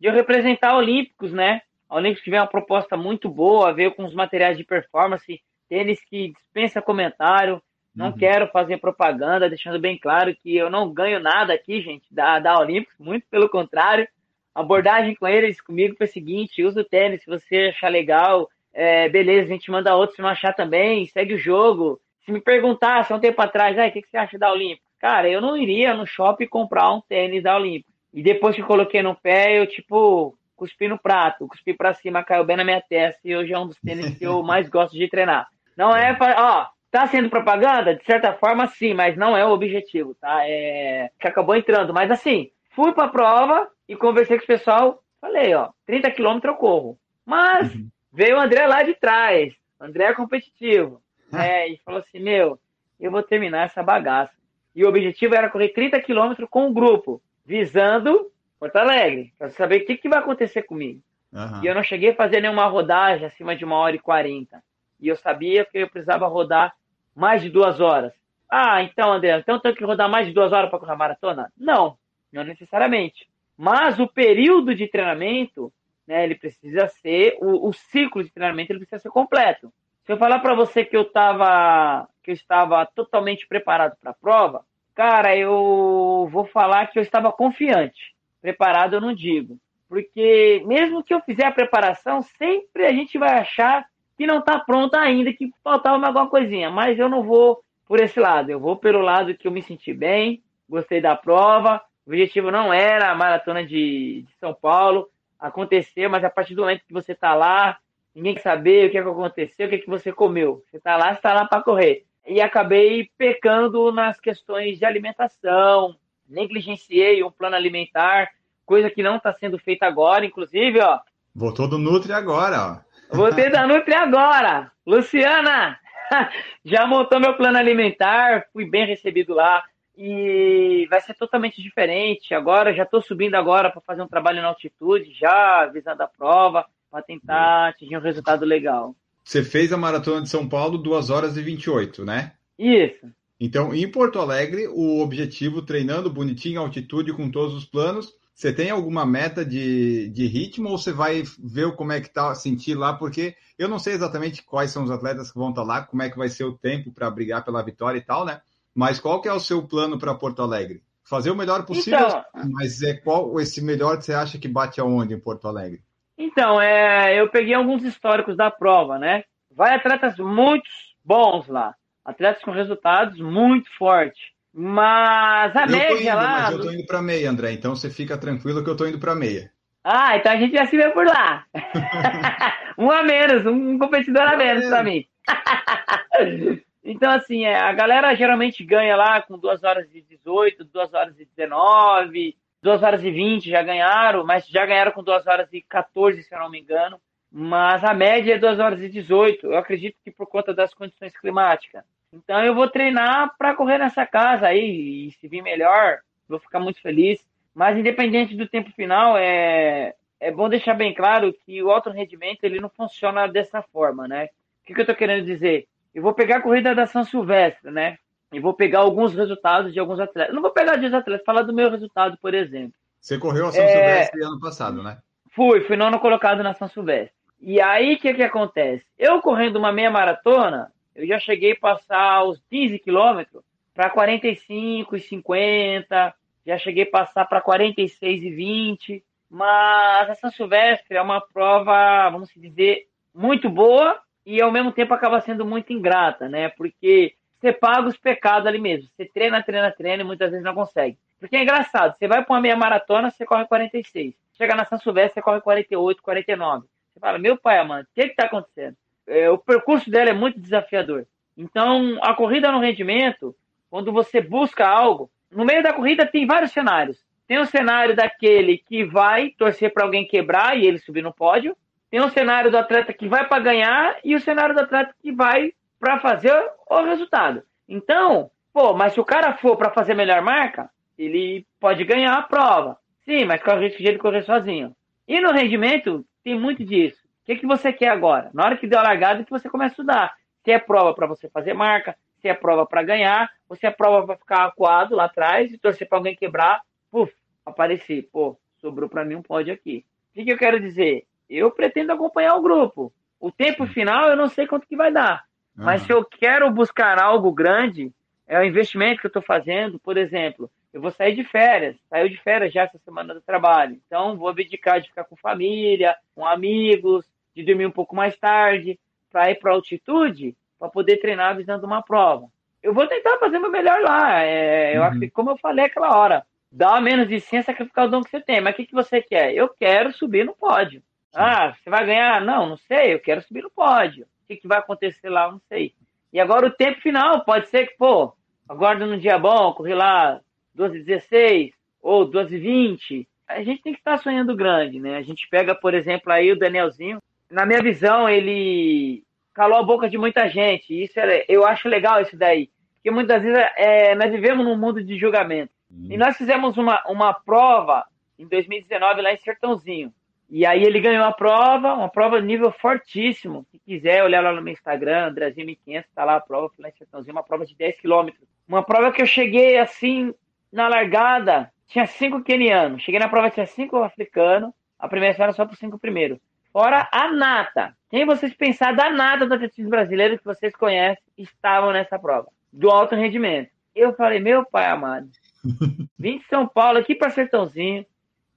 Speaker 2: de eu representar Olímpicos, né? A Olímpicos tiver uma proposta muito boa, veio com os materiais de performance, tênis que dispensa comentário. Não uhum. quero fazer propaganda, deixando bem claro que eu não ganho nada aqui, gente, da, da Olímpicos, muito pelo contrário. A abordagem com eles, comigo, foi a seguinte: usa o tênis, se você achar legal, é, beleza, a gente manda outro se não achar também, segue o jogo. Se me perguntasse há um tempo atrás, ah, o que, que você acha da Olímpicos? Cara, eu não iria no shopping comprar um tênis da Olímpicos. E depois que eu coloquei no pé, eu, tipo, cuspi no prato, cuspi pra cima, caiu bem na minha testa e hoje é um dos tênis que eu mais gosto de treinar. Não é, ó, tá sendo propaganda? De certa forma, sim, mas não é o objetivo, tá? É, que acabou entrando. Mas assim, fui pra prova e conversei com o pessoal, falei, ó, 30 quilômetros eu corro. Mas uhum. Veio o André lá de trás, o André é competitivo, né? E falou assim, meu, eu vou terminar essa bagaça. E o objetivo era correr 30 quilômetros com o grupo, visando Porto Alegre, para saber o que, que vai acontecer comigo. Uhum. E eu não cheguei a fazer nenhuma rodagem acima de uma hora e quarenta. E eu sabia que eu precisava rodar mais de duas horas. Ah, então, André, então eu tenho que rodar mais de duas horas para correr a maratona? Não, não necessariamente. Mas o período de treinamento, né, ele precisa ser, o, o ciclo de treinamento ele precisa ser completo. Se eu falar para você que eu estava que eu estava totalmente preparado para a prova, cara, eu vou falar que eu estava confiante. Preparado eu não digo. Porque mesmo que eu fizer a preparação, sempre a gente vai achar que não está pronta ainda, que faltava alguma coisinha. Mas eu não vou por esse lado. Eu vou pelo lado que eu me senti bem, gostei da prova. O objetivo não era a maratona de, de São Paulo acontecer, mas a partir do momento que você está lá, ninguém quer saber o que, é que aconteceu, o que, é que você comeu. Você está lá, está lá para correr e acabei pecando nas questões de alimentação, negligenciei um plano alimentar, coisa que não está sendo feita agora, inclusive, ó.
Speaker 1: Voltou do Nutri agora,
Speaker 2: ó. Voltei da Nutri agora. Luciana, já montou meu plano alimentar, fui bem recebido lá e vai ser totalmente diferente. Agora já estou subindo agora para fazer um trabalho na altitude, já visando a prova, para tentar atingir um resultado legal.
Speaker 1: Você fez a maratona de São Paulo 2 horas e 28, né?
Speaker 2: Isso.
Speaker 1: Então, em Porto Alegre, o objetivo, treinando bonitinho, altitude, com todos os planos, você tem alguma meta de, de ritmo ou você vai ver como é que tá, sentir lá? Porque eu não sei exatamente quais são os atletas que vão estar tá lá, como é que vai ser o tempo para brigar pela vitória e tal, né? Mas qual que é o seu plano para Porto Alegre? Fazer o melhor possível, então, mas é qual esse melhor que você acha que bate aonde em Porto Alegre?
Speaker 2: Então, é, eu peguei alguns históricos da prova, né? Vai atletas muito bons lá. Atletas com resultados muito fortes. Mas a eu média
Speaker 1: indo,
Speaker 2: lá.
Speaker 1: Mas eu tô indo pra meia, André. Então você fica tranquilo que eu tô indo pra meia.
Speaker 2: Ah, então a gente já se vê por lá. um a menos, um competidor a menos para mim. então, assim, é, a galera geralmente ganha lá com 2 horas e 18, 2 horas e 19, 2 horas e 20 já ganharam, mas já ganharam com 2 horas e 14, se eu não me engano. Mas a média é 2 horas e 18. Eu acredito que por conta das condições climáticas. Então eu vou treinar para correr nessa casa aí. E se vir melhor, vou ficar muito feliz. Mas independente do tempo final, é, é bom deixar bem claro que o alto rendimento ele não funciona dessa forma, né? O que, que eu estou querendo dizer? Eu vou pegar a corrida da São Silvestre, né? e vou pegar alguns resultados de alguns atletas. Não vou pegar de atletas, falar do meu resultado, por exemplo.
Speaker 1: Você correu a São é... Silvestre ano passado, né?
Speaker 2: Fui, fui nono colocado na São Silvestre. E aí, o que, que acontece? Eu correndo uma meia maratona, eu já cheguei a passar os 15 quilômetros para 45 e 50, já cheguei a passar para 46 e 20, mas a São Silvestre é uma prova, vamos dizer, muito boa e ao mesmo tempo acaba sendo muito ingrata, né? Porque você paga os pecados ali mesmo. Você treina, treina, treina e muitas vezes não consegue. Porque é engraçado, você vai para uma meia maratona, você corre 46. Chega na São Silvestre, você corre 48, 49. Você fala, meu pai amado, o que está acontecendo? É, o percurso dela é muito desafiador. Então, a corrida no rendimento, quando você busca algo, no meio da corrida tem vários cenários. Tem o cenário daquele que vai torcer para alguém quebrar e ele subir no pódio. Tem o cenário do atleta que vai para ganhar e o cenário do atleta que vai para fazer o resultado. Então, pô, mas se o cara for para fazer melhor marca, ele pode ganhar a prova. Sim, mas corre o risco de ele correr sozinho. E no rendimento, tem muito disso. O que, que você quer agora? Na hora que deu a largada, que você começa a estudar. Se é prova para você fazer marca, se é prova para ganhar, ou se é prova para ficar acuado lá atrás e torcer para alguém quebrar, puf, aparecer. Pô, sobrou para mim um pódio aqui. O que, que eu quero dizer? Eu pretendo acompanhar o grupo. O tempo final eu não sei quanto que vai dar. Uhum. Mas se eu quero buscar algo grande, é o investimento que eu estou fazendo, por exemplo, eu vou sair de férias, saiu de férias já essa semana do trabalho. Então, vou abdicar de ficar com família, com amigos, de dormir um pouco mais tarde, para ir para altitude, para poder treinar visando uma prova. Eu vou tentar fazer meu melhor lá. É, eu uhum. como eu falei aquela hora, dá menos de 100 sacrificar o dom que você tem. Mas o que, que você quer? Eu quero subir no pódio. Ah, você vai ganhar? Não, não sei. Eu quero subir no pódio. O que, que vai acontecer lá? Eu não sei. E agora o tempo final, pode ser que, pô, agora num dia bom, corri lá 12h16 ou 12h20. A gente tem que estar sonhando grande, né? A gente pega, por exemplo, aí o Danielzinho. Na minha visão, ele calou a boca de muita gente. Isso é, eu acho legal isso daí. Porque muitas vezes é, nós vivemos num mundo de julgamento. E nós fizemos uma, uma prova em 2019 lá em Sertãozinho. E aí ele ganhou a prova, uma prova de nível fortíssimo. Se quiser olhar lá no meu Instagram, Andrezinho 1500, tá lá a prova, fui lá em Sertãozinho, uma prova de 10 quilômetros. Uma prova que eu cheguei assim, na largada, tinha cinco quenianos. Cheguei na prova, tinha cinco africanos. A primeira era só para os cinco primeiros. Fora a nata. Quem vocês pensar da nata do atletismo brasileiro que vocês conhecem estavam nessa prova, do alto rendimento. Eu falei, meu pai amado, vim de São Paulo aqui para Sertãozinho,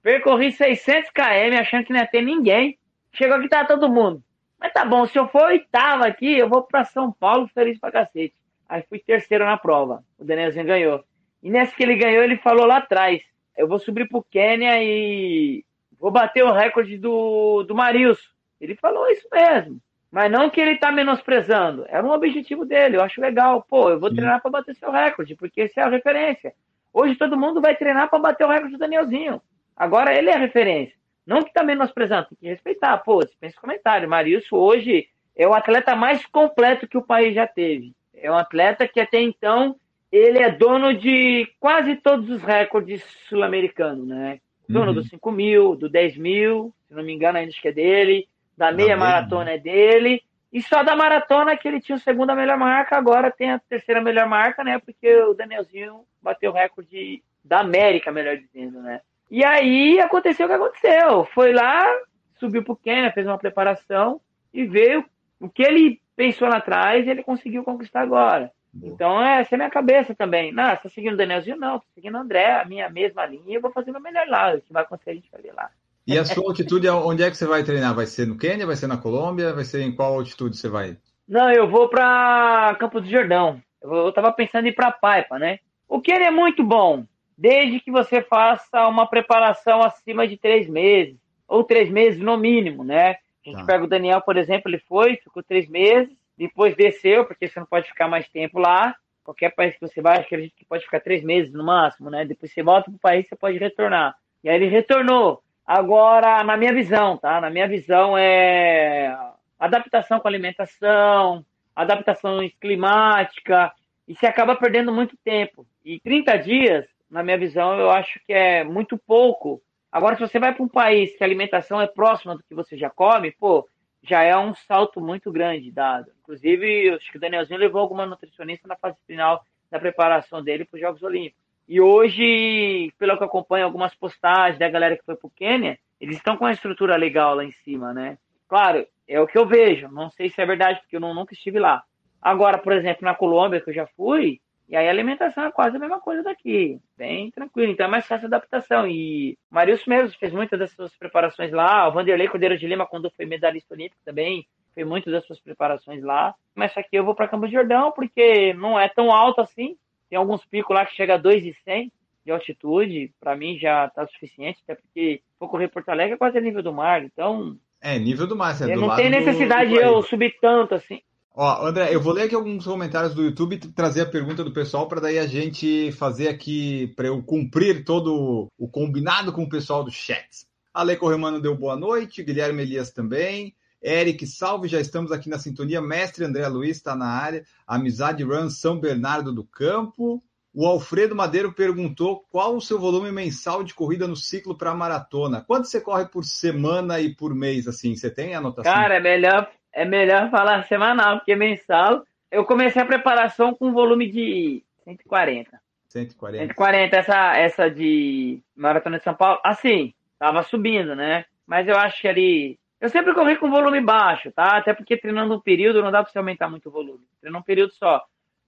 Speaker 2: percorri 600 km achando que não ia ter ninguém. Chegou aqui, tá todo mundo. Mas tá bom, se eu for oitavo aqui, eu vou para São Paulo feliz pra cacete. Aí fui terceiro na prova. O Danielzinho ganhou. E nessa que ele ganhou, ele falou lá atrás: eu vou subir pro Quênia e vou bater o recorde do, do Marilson. Ele falou isso mesmo. Mas não que ele tá menosprezando. Era um objetivo dele. Eu acho legal. Pô, eu vou Sim. treinar para bater seu recorde, porque esse é a referência. Hoje todo mundo vai treinar para bater o recorde do Danielzinho. Agora ele é a referência. Não que tá menosprezando, tem que respeitar. Pô, pensa comentário. Marilson hoje é o atleta mais completo que o país já teve. É um atleta que até então ele é dono de quase todos os recordes sul-americanos, né? Dono uhum. do 5 mil, do 10 mil, se não me engano, ainda acho que é dele. Da meia maratona é dele. E só da maratona que ele tinha a segunda melhor marca, agora tem a terceira melhor marca, né? Porque o Danielzinho bateu o recorde da América, melhor dizendo, né? E aí aconteceu o que aconteceu. Foi lá, subiu pro Quênia, fez uma preparação e veio o que ele pensou lá atrás, ele conseguiu conquistar agora. Então, essa é a minha cabeça também. Não, você tá seguindo o Danielzinho? Não, tô seguindo o André, a minha mesma linha, e eu vou fazer o meu melhor lá. O que vai acontecer, a gente vai ver lá.
Speaker 1: E a sua altitude, onde é que você vai treinar? Vai ser no Quênia? Vai ser na Colômbia? Vai ser em qual altitude você vai?
Speaker 2: Não, eu vou para Campos do Jordão. Eu, eu tava pensando em ir para Paipa, né? O Quênia é muito bom, desde que você faça uma preparação acima de três meses, ou três meses no mínimo, né? A gente tá. pega o Daniel, por exemplo, ele foi, ficou três meses, depois desceu, porque você não pode ficar mais tempo lá. Qualquer país que você vai, acredito que pode ficar três meses no máximo, né? Depois você volta para o país, você pode retornar. E aí ele retornou. Agora, na minha visão, tá? Na minha visão é adaptação com alimentação, adaptação climática, e você acaba perdendo muito tempo. E 30 dias, na minha visão, eu acho que é muito pouco. Agora, se você vai para um país que a alimentação é próxima do que você já come, pô, já é um salto muito grande dado. Inclusive, acho que o Danielzinho levou alguma nutricionista na fase final da preparação dele para os Jogos Olímpicos. E hoje, pelo que eu acompanho algumas postagens da galera que foi para o Quênia, eles estão com uma estrutura legal lá em cima, né? Claro, é o que eu vejo. Não sei se é verdade, porque eu nunca estive lá. Agora, por exemplo, na Colômbia, que eu já fui, e aí a alimentação é quase a mesma coisa daqui, bem tranquilo. Então é mais fácil a adaptação. E o Marius mesmo fez muitas das suas preparações lá. O Vanderlei Cordeiro de Lima, quando foi medalhista olímpico também, fez muitas das suas preparações lá. Mas aqui eu vou para Campos de Jordão, porque não é tão alto assim. Tem alguns picos lá que chega a 2,100 de altitude. Para mim já está suficiente, até porque vou correr Porto Alegre é quase nível do mar. Então.
Speaker 1: É, nível do mar.
Speaker 2: É do não tem necessidade de eu subir tanto assim.
Speaker 1: Ó, André, eu vou ler aqui alguns comentários do YouTube e trazer a pergunta do pessoal para daí a gente fazer aqui, para eu cumprir todo o combinado com o pessoal do chat. Ale Corremano deu boa noite, Guilherme Elias também. Eric, salve, já estamos aqui na sintonia. Mestre André Luiz está na área. Amizade Run São Bernardo do Campo. O Alfredo Madeiro perguntou qual o seu volume mensal de corrida no ciclo para maratona. Quanto você corre por semana e por mês, assim? Você tem anotação?
Speaker 2: Cara, é melhor, é melhor falar semanal, porque mensal. Eu comecei a preparação com volume de 140.
Speaker 1: 140.
Speaker 2: 140, essa, essa de Maratona de São Paulo. Assim, tava subindo, né? Mas eu acho que ali eu sempre corri com volume baixo, tá? Até porque treinando um período não dá para você aumentar muito o volume. Treina um período só.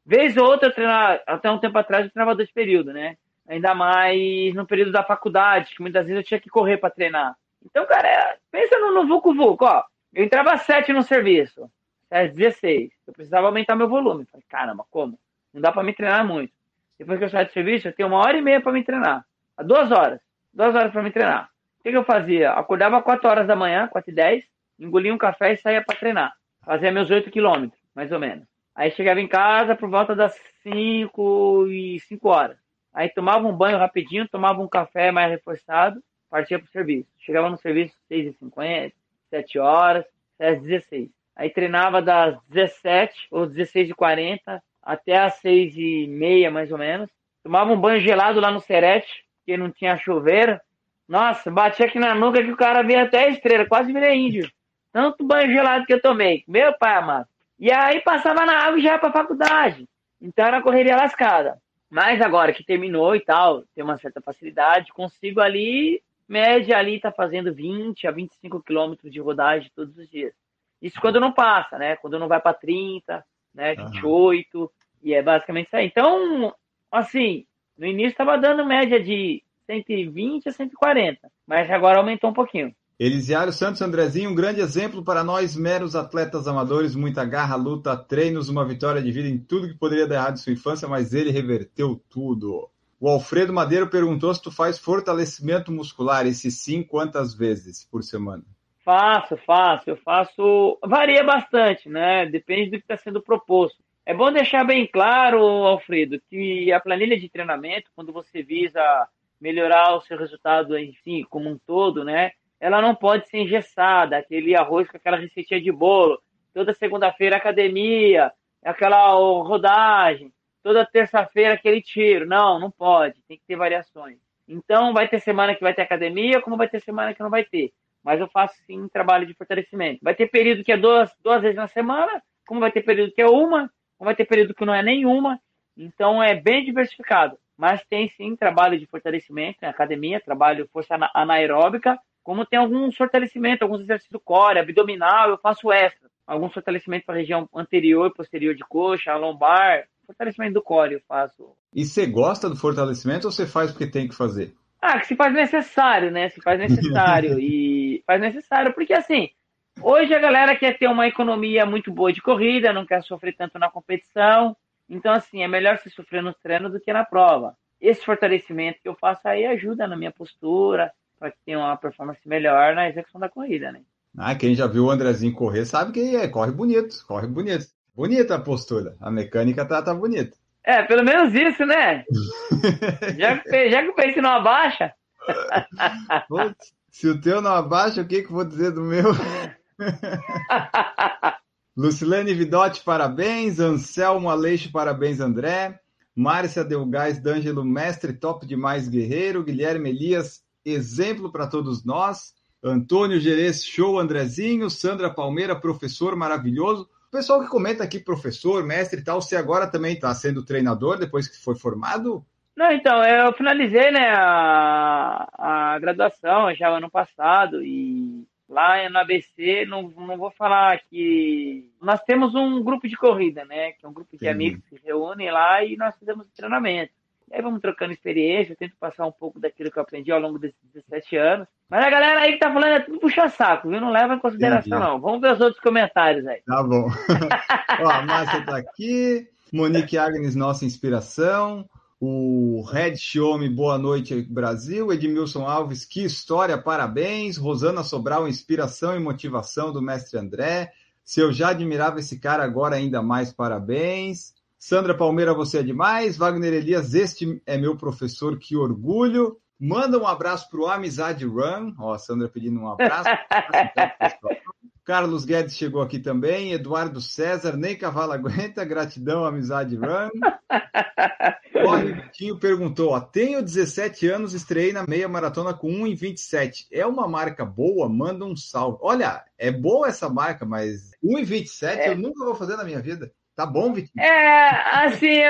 Speaker 2: Vez ou outra, eu treinar, até um tempo atrás, eu treinava dois períodos, né? Ainda mais no período da faculdade, que muitas vezes eu tinha que correr para treinar. Então, cara, pensa no, no Vucu Vucu, ó. Eu entrava às 7 no serviço, às 16. Eu precisava aumentar meu volume. Falei, caramba, como? Não dá para me treinar muito. Depois que eu saio do serviço, eu tenho uma hora e meia para me treinar. A duas horas. Duas horas para me treinar que, que eu fazia? Acordava 4 horas da manhã, 4 e 10, engolia um café e saía para treinar. Fazia meus 8 quilômetros, mais ou menos. Aí chegava em casa por volta das 5 e 5 horas. Aí tomava um banho rapidinho, tomava um café mais reforçado, partia para o serviço. Chegava no serviço 6h50, 7 horas, às 16. Aí treinava das 17 ou 16h40 até as 6h30, mais ou menos. Tomava um banho gelado lá no Serete, porque não tinha chuveiro. Nossa, bati aqui na nuca que o cara veio até a estrela, quase virei índio. Tanto banho gelado que eu tomei. Meu pai amado. E aí passava na água e já ia pra faculdade. Então era correria lascada. Mas agora que terminou e tal, tem uma certa facilidade, consigo ali, média ali, tá fazendo 20 a 25 quilômetros de rodagem todos os dias. Isso quando não passa, né? Quando não vai para 30, né? 28, uhum. e é basicamente isso aí. Então, assim, no início estava dando média de 120 a 140, mas agora aumentou um pouquinho.
Speaker 1: Elisiário Santos Andrezinho, um grande exemplo para nós, meros atletas amadores, muita garra, luta, treinos, uma vitória de vida em tudo que poderia dar errado em sua infância, mas ele reverteu tudo. O Alfredo Madeiro perguntou se tu faz fortalecimento muscular, e se sim, quantas vezes por semana?
Speaker 2: Faço, faço, eu faço. Varia bastante, né? Depende do que está sendo proposto. É bom deixar bem claro, Alfredo, que a planilha de treinamento, quando você visa melhorar o seu resultado em si, como um todo, né? Ela não pode ser engessada, aquele arroz com aquela receitinha de bolo. Toda segunda-feira academia, aquela rodagem. Toda terça-feira aquele tiro. Não, não pode. Tem que ter variações. Então, vai ter semana que vai ter academia, como vai ter semana que não vai ter. Mas eu faço sim trabalho de fortalecimento. Vai ter período que é duas, duas vezes na semana, como vai ter período que é uma, como vai ter período que não é nenhuma. Então, é bem diversificado mas tem sim trabalho de fortalecimento em academia, trabalho força anaeróbica, como tem alguns fortalecimentos, alguns exercícios core, abdominal, eu faço extra. Alguns fortalecimentos para a região anterior posterior de coxa, lombar, fortalecimento do core eu faço.
Speaker 1: E você gosta do fortalecimento ou você faz porque tem que fazer?
Speaker 2: Ah, que se faz necessário, né? Se faz necessário. e faz necessário, porque assim, hoje a galera quer ter uma economia muito boa de corrida, não quer sofrer tanto na competição. Então, assim, é melhor se sofrer nos treinos do que na prova. Esse fortalecimento que eu faço aí ajuda na minha postura, para que tenha uma performance melhor na execução da corrida, né?
Speaker 1: Ah, quem já viu o Andrezinho correr sabe que é, corre bonito, corre bonito. Bonita a postura, a mecânica tá, tá bonita.
Speaker 2: É, pelo menos isso, né? já, que, já que o pace não abaixa.
Speaker 1: se o teu não abaixa, o que, que eu vou dizer do meu? Lucilene Vidotti, parabéns. Anselmo Aleixo, parabéns, André. Márcia Delgais D'Angelo, mestre top demais, guerreiro. Guilherme Elias, exemplo para todos nós. Antônio Gerês, show, Andrezinho. Sandra Palmeira, professor maravilhoso. Pessoal que comenta aqui, professor, mestre e tal, você agora também está sendo treinador depois que foi formado?
Speaker 2: Não, então, eu finalizei né, a, a graduação já ano passado e lá no ABC, não, não vou falar que. Nós temos um grupo de corrida, né? Que é um grupo de Sim. amigos que se reúnem lá e nós fizemos treinamento. E aí vamos trocando experiência, eu tento passar um pouco daquilo que eu aprendi ao longo desses 17 anos. Mas a galera aí que tá falando é tudo puxa-saco, viu? Não leva em consideração, Entendi. não. Vamos ver os outros comentários aí.
Speaker 1: Tá bom. Ó, a Márcia tá aqui. Monique Agnes, nossa inspiração. O Red Xiome, boa noite, Brasil. Edmilson Alves, que história, parabéns. Rosana Sobral, inspiração e motivação do mestre André. Se eu já admirava esse cara, agora ainda mais parabéns. Sandra Palmeira, você é demais. Wagner Elias, este é meu professor, que orgulho. Manda um abraço para o Amizade Run. Ó, a Sandra pedindo um abraço. Carlos Guedes chegou aqui também. Eduardo César, nem cavalo aguenta. Gratidão, Amizade Run. Corre Vitinho perguntou: ó, tenho 17 anos, estreiei na meia maratona com 1 em 27. É uma marca boa? Manda um salve. Olha, é boa essa marca, mas 1 em 27 é. eu nunca vou fazer na minha vida. Tá bom, Vitinho?
Speaker 2: É, assim,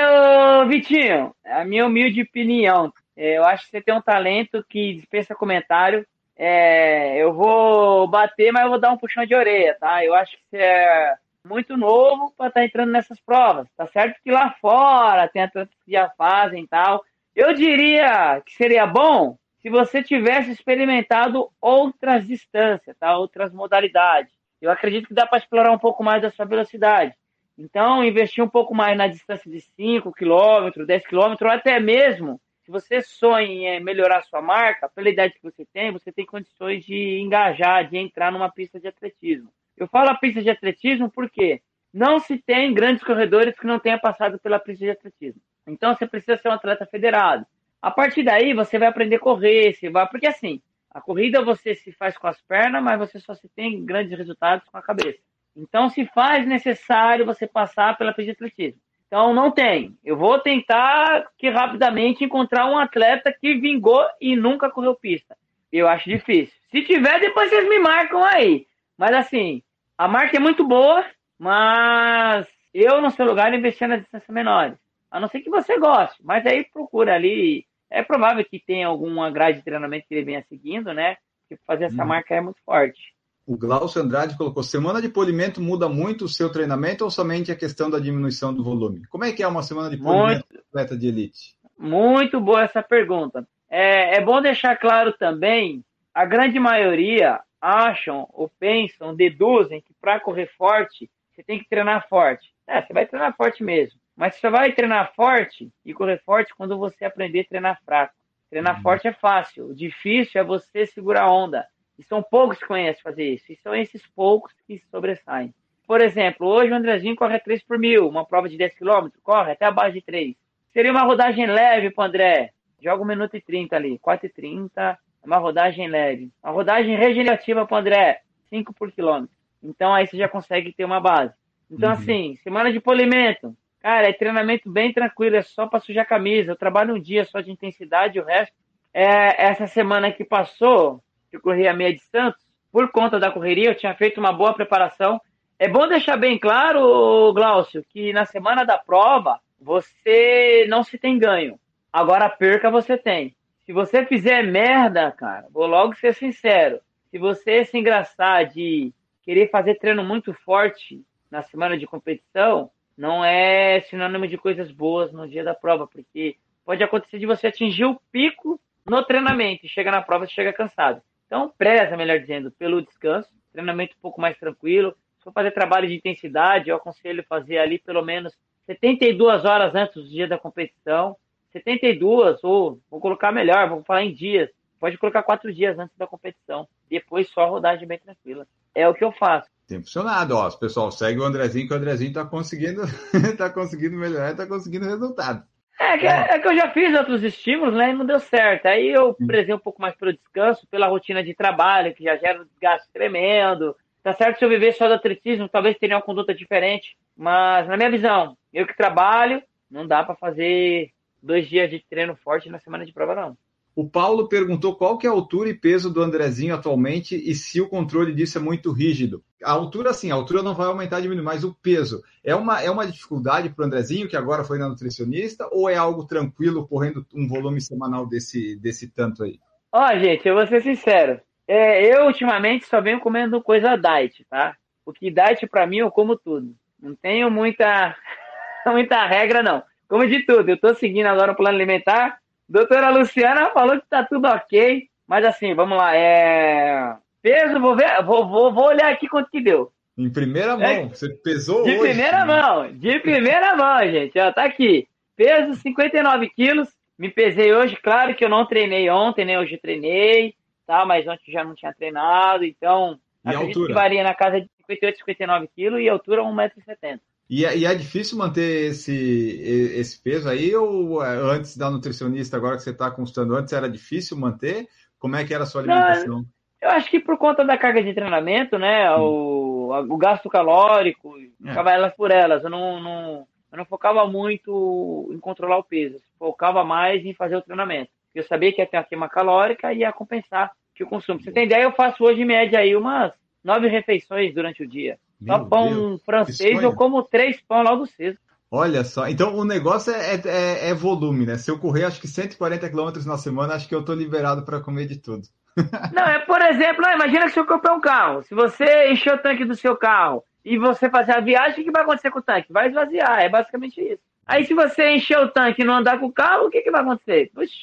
Speaker 2: Vitinho, a minha humilde opinião, eu acho que você tem um talento que dispensa comentário. É, eu vou bater, mas eu vou dar um puxão de orelha, tá? Eu acho que você é muito novo para estar tá entrando nessas provas. Tá certo que lá fora tem atletas que já fazem e tal. Eu diria que seria bom se você tivesse experimentado outras distâncias, tá? Outras modalidades. Eu acredito que dá para explorar um pouco mais da sua velocidade. Então, investir um pouco mais na distância de 5 km, 10 km, ou até mesmo, se você sonha em melhorar sua marca, pela idade que você tem, você tem condições de engajar, de entrar numa pista de atletismo. Eu falo a pista de atletismo porque não se tem grandes corredores que não tenham passado pela pista de atletismo. Então você precisa ser um atleta federado. A partir daí você vai aprender a correr, você vai, porque assim, a corrida você se faz com as pernas, mas você só se tem grandes resultados com a cabeça. Então se faz necessário você passar pela pista de atletismo. Então não tem. Eu vou tentar que rapidamente encontrar um atleta que vingou e nunca correu pista. Eu acho difícil. Se tiver, depois vocês me marcam aí. Mas assim, a marca é muito boa, mas eu, no seu lugar, investir na distância menores. A não ser que você goste, mas aí procura ali. É provável que tenha alguma grade de treinamento que ele venha seguindo, né? Porque fazer essa hum. marca é muito forte.
Speaker 1: O Glaucio Andrade colocou: semana de polimento muda muito o seu treinamento ou somente a questão da diminuição do volume? Como é que é uma semana de polimento muito, atleta de elite?
Speaker 2: Muito boa essa pergunta. É, é bom deixar claro também: a grande maioria acham ou pensam, deduzem que para correr forte, você tem que treinar forte. É, você vai treinar forte mesmo. Mas você vai treinar forte e correr forte quando você aprender a treinar fraco. Treinar uhum. forte é fácil. O difícil é você segurar a onda. E são poucos que conhecem fazer isso. E são esses poucos que sobressaem. Por exemplo, hoje o Andrezinho corre 3 por mil, uma prova de 10 km, corre até abaixo de 3. Seria uma rodagem leve para André. Joga 1 minuto e 30 ali, 4 e 30, uma rodagem leve. Uma rodagem regenerativa para o André, 5 por quilômetro. Então aí você já consegue ter uma base. Então, uhum. assim, semana de polimento. Cara, é treinamento bem tranquilo, é só para sujar a camisa. Eu trabalho um dia só de intensidade, o resto. É, essa semana que passou, que a meia de Santos, por conta da correria, eu tinha feito uma boa preparação. É bom deixar bem claro, Glaucio, que na semana da prova você não se tem ganho. Agora perca você tem. Se você fizer merda, cara, vou logo ser sincero. Se você se engraçar de querer fazer treino muito forte na semana de competição, não é sinônimo de coisas boas no dia da prova, porque pode acontecer de você atingir o pico no treinamento e chega na prova e chega cansado. Então, preza, melhor dizendo, pelo descanso, treinamento um pouco mais tranquilo. Se for fazer trabalho de intensidade, eu aconselho fazer ali pelo menos 72 horas antes do dia da competição. 72, ou vou colocar melhor, vou falar em dias. Pode colocar quatro dias antes da competição. Depois só rodagem bem tranquila. É o que eu faço.
Speaker 1: Tem funcionado, ó. Pessoal, segue o Andrezinho, que o Andrezinho tá conseguindo, tá conseguindo melhorar, tá conseguindo resultado.
Speaker 2: É que, é que, eu já fiz outros estímulos, né? E não deu certo. Aí eu prezei um pouco mais pelo descanso, pela rotina de trabalho, que já gera um desgaste tremendo. Tá certo se eu viver só do atletismo, talvez teria uma conduta diferente. Mas, na minha visão, eu que trabalho, não dá para fazer dois dias de treino forte na semana de prova, não.
Speaker 1: O Paulo perguntou qual que é a altura e peso do Andrezinho atualmente e se o controle disso é muito rígido. A altura, sim, a altura não vai aumentar diminuir, mas o peso é uma, é uma dificuldade para o Andrezinho, que agora foi na nutricionista, ou é algo tranquilo correndo um volume semanal desse, desse tanto aí?
Speaker 2: Ó, oh, gente, eu vou ser sincero. É, eu ultimamente só venho comendo coisa diet, tá? Porque diet para mim eu como tudo. Não tenho muita, muita regra, não como de tudo. Eu tô seguindo agora o plano alimentar. Doutora Luciana falou que tá tudo ok. Mas assim, vamos lá. É... Peso, vou ver, vou, vou, vou olhar aqui quanto que deu.
Speaker 1: Em primeira mão, é... você pesou
Speaker 2: de
Speaker 1: hoje.
Speaker 2: De primeira mão, de primeira mão, gente. Ó, tá aqui. Peso 59 quilos. Me pesei hoje, claro que eu não treinei ontem, nem hoje treinei, tá? Mas ontem já não tinha treinado, então
Speaker 1: e acredito
Speaker 2: que varia na casa de 58, 59 quilos e altura 1,70m.
Speaker 1: E, é, e é difícil manter esse, esse peso aí? Ou é, antes da nutricionista, agora que você está constando, antes era difícil manter? Como é que era a sua alimentação? Não,
Speaker 2: eu acho que por conta da carga de treinamento, né? Hum. O, o gasto calórico, é. ficava elas por elas. Eu não, não, eu não focava muito em controlar o peso, focava mais em fazer o treinamento. Eu sabia que ia ter uma queima calórica e ia compensar que o consumo. Você tem ideia, eu faço hoje em média aí umas nove refeições durante o dia. Meu só pão Deus, francês, eu como três pão logo cedo.
Speaker 1: Olha só, então o negócio é, é, é, volume, né? Se eu correr acho que 140 km na semana, acho que eu tô liberado para comer de tudo.
Speaker 2: Não, é por exemplo, imagina que você comprou um carro. Se você encher o tanque do seu carro e você fazer a viagem, o que vai acontecer com o tanque? Vai esvaziar, é basicamente isso. Aí se você encher o tanque e não andar com o carro, o que, que vai acontecer? Puxa.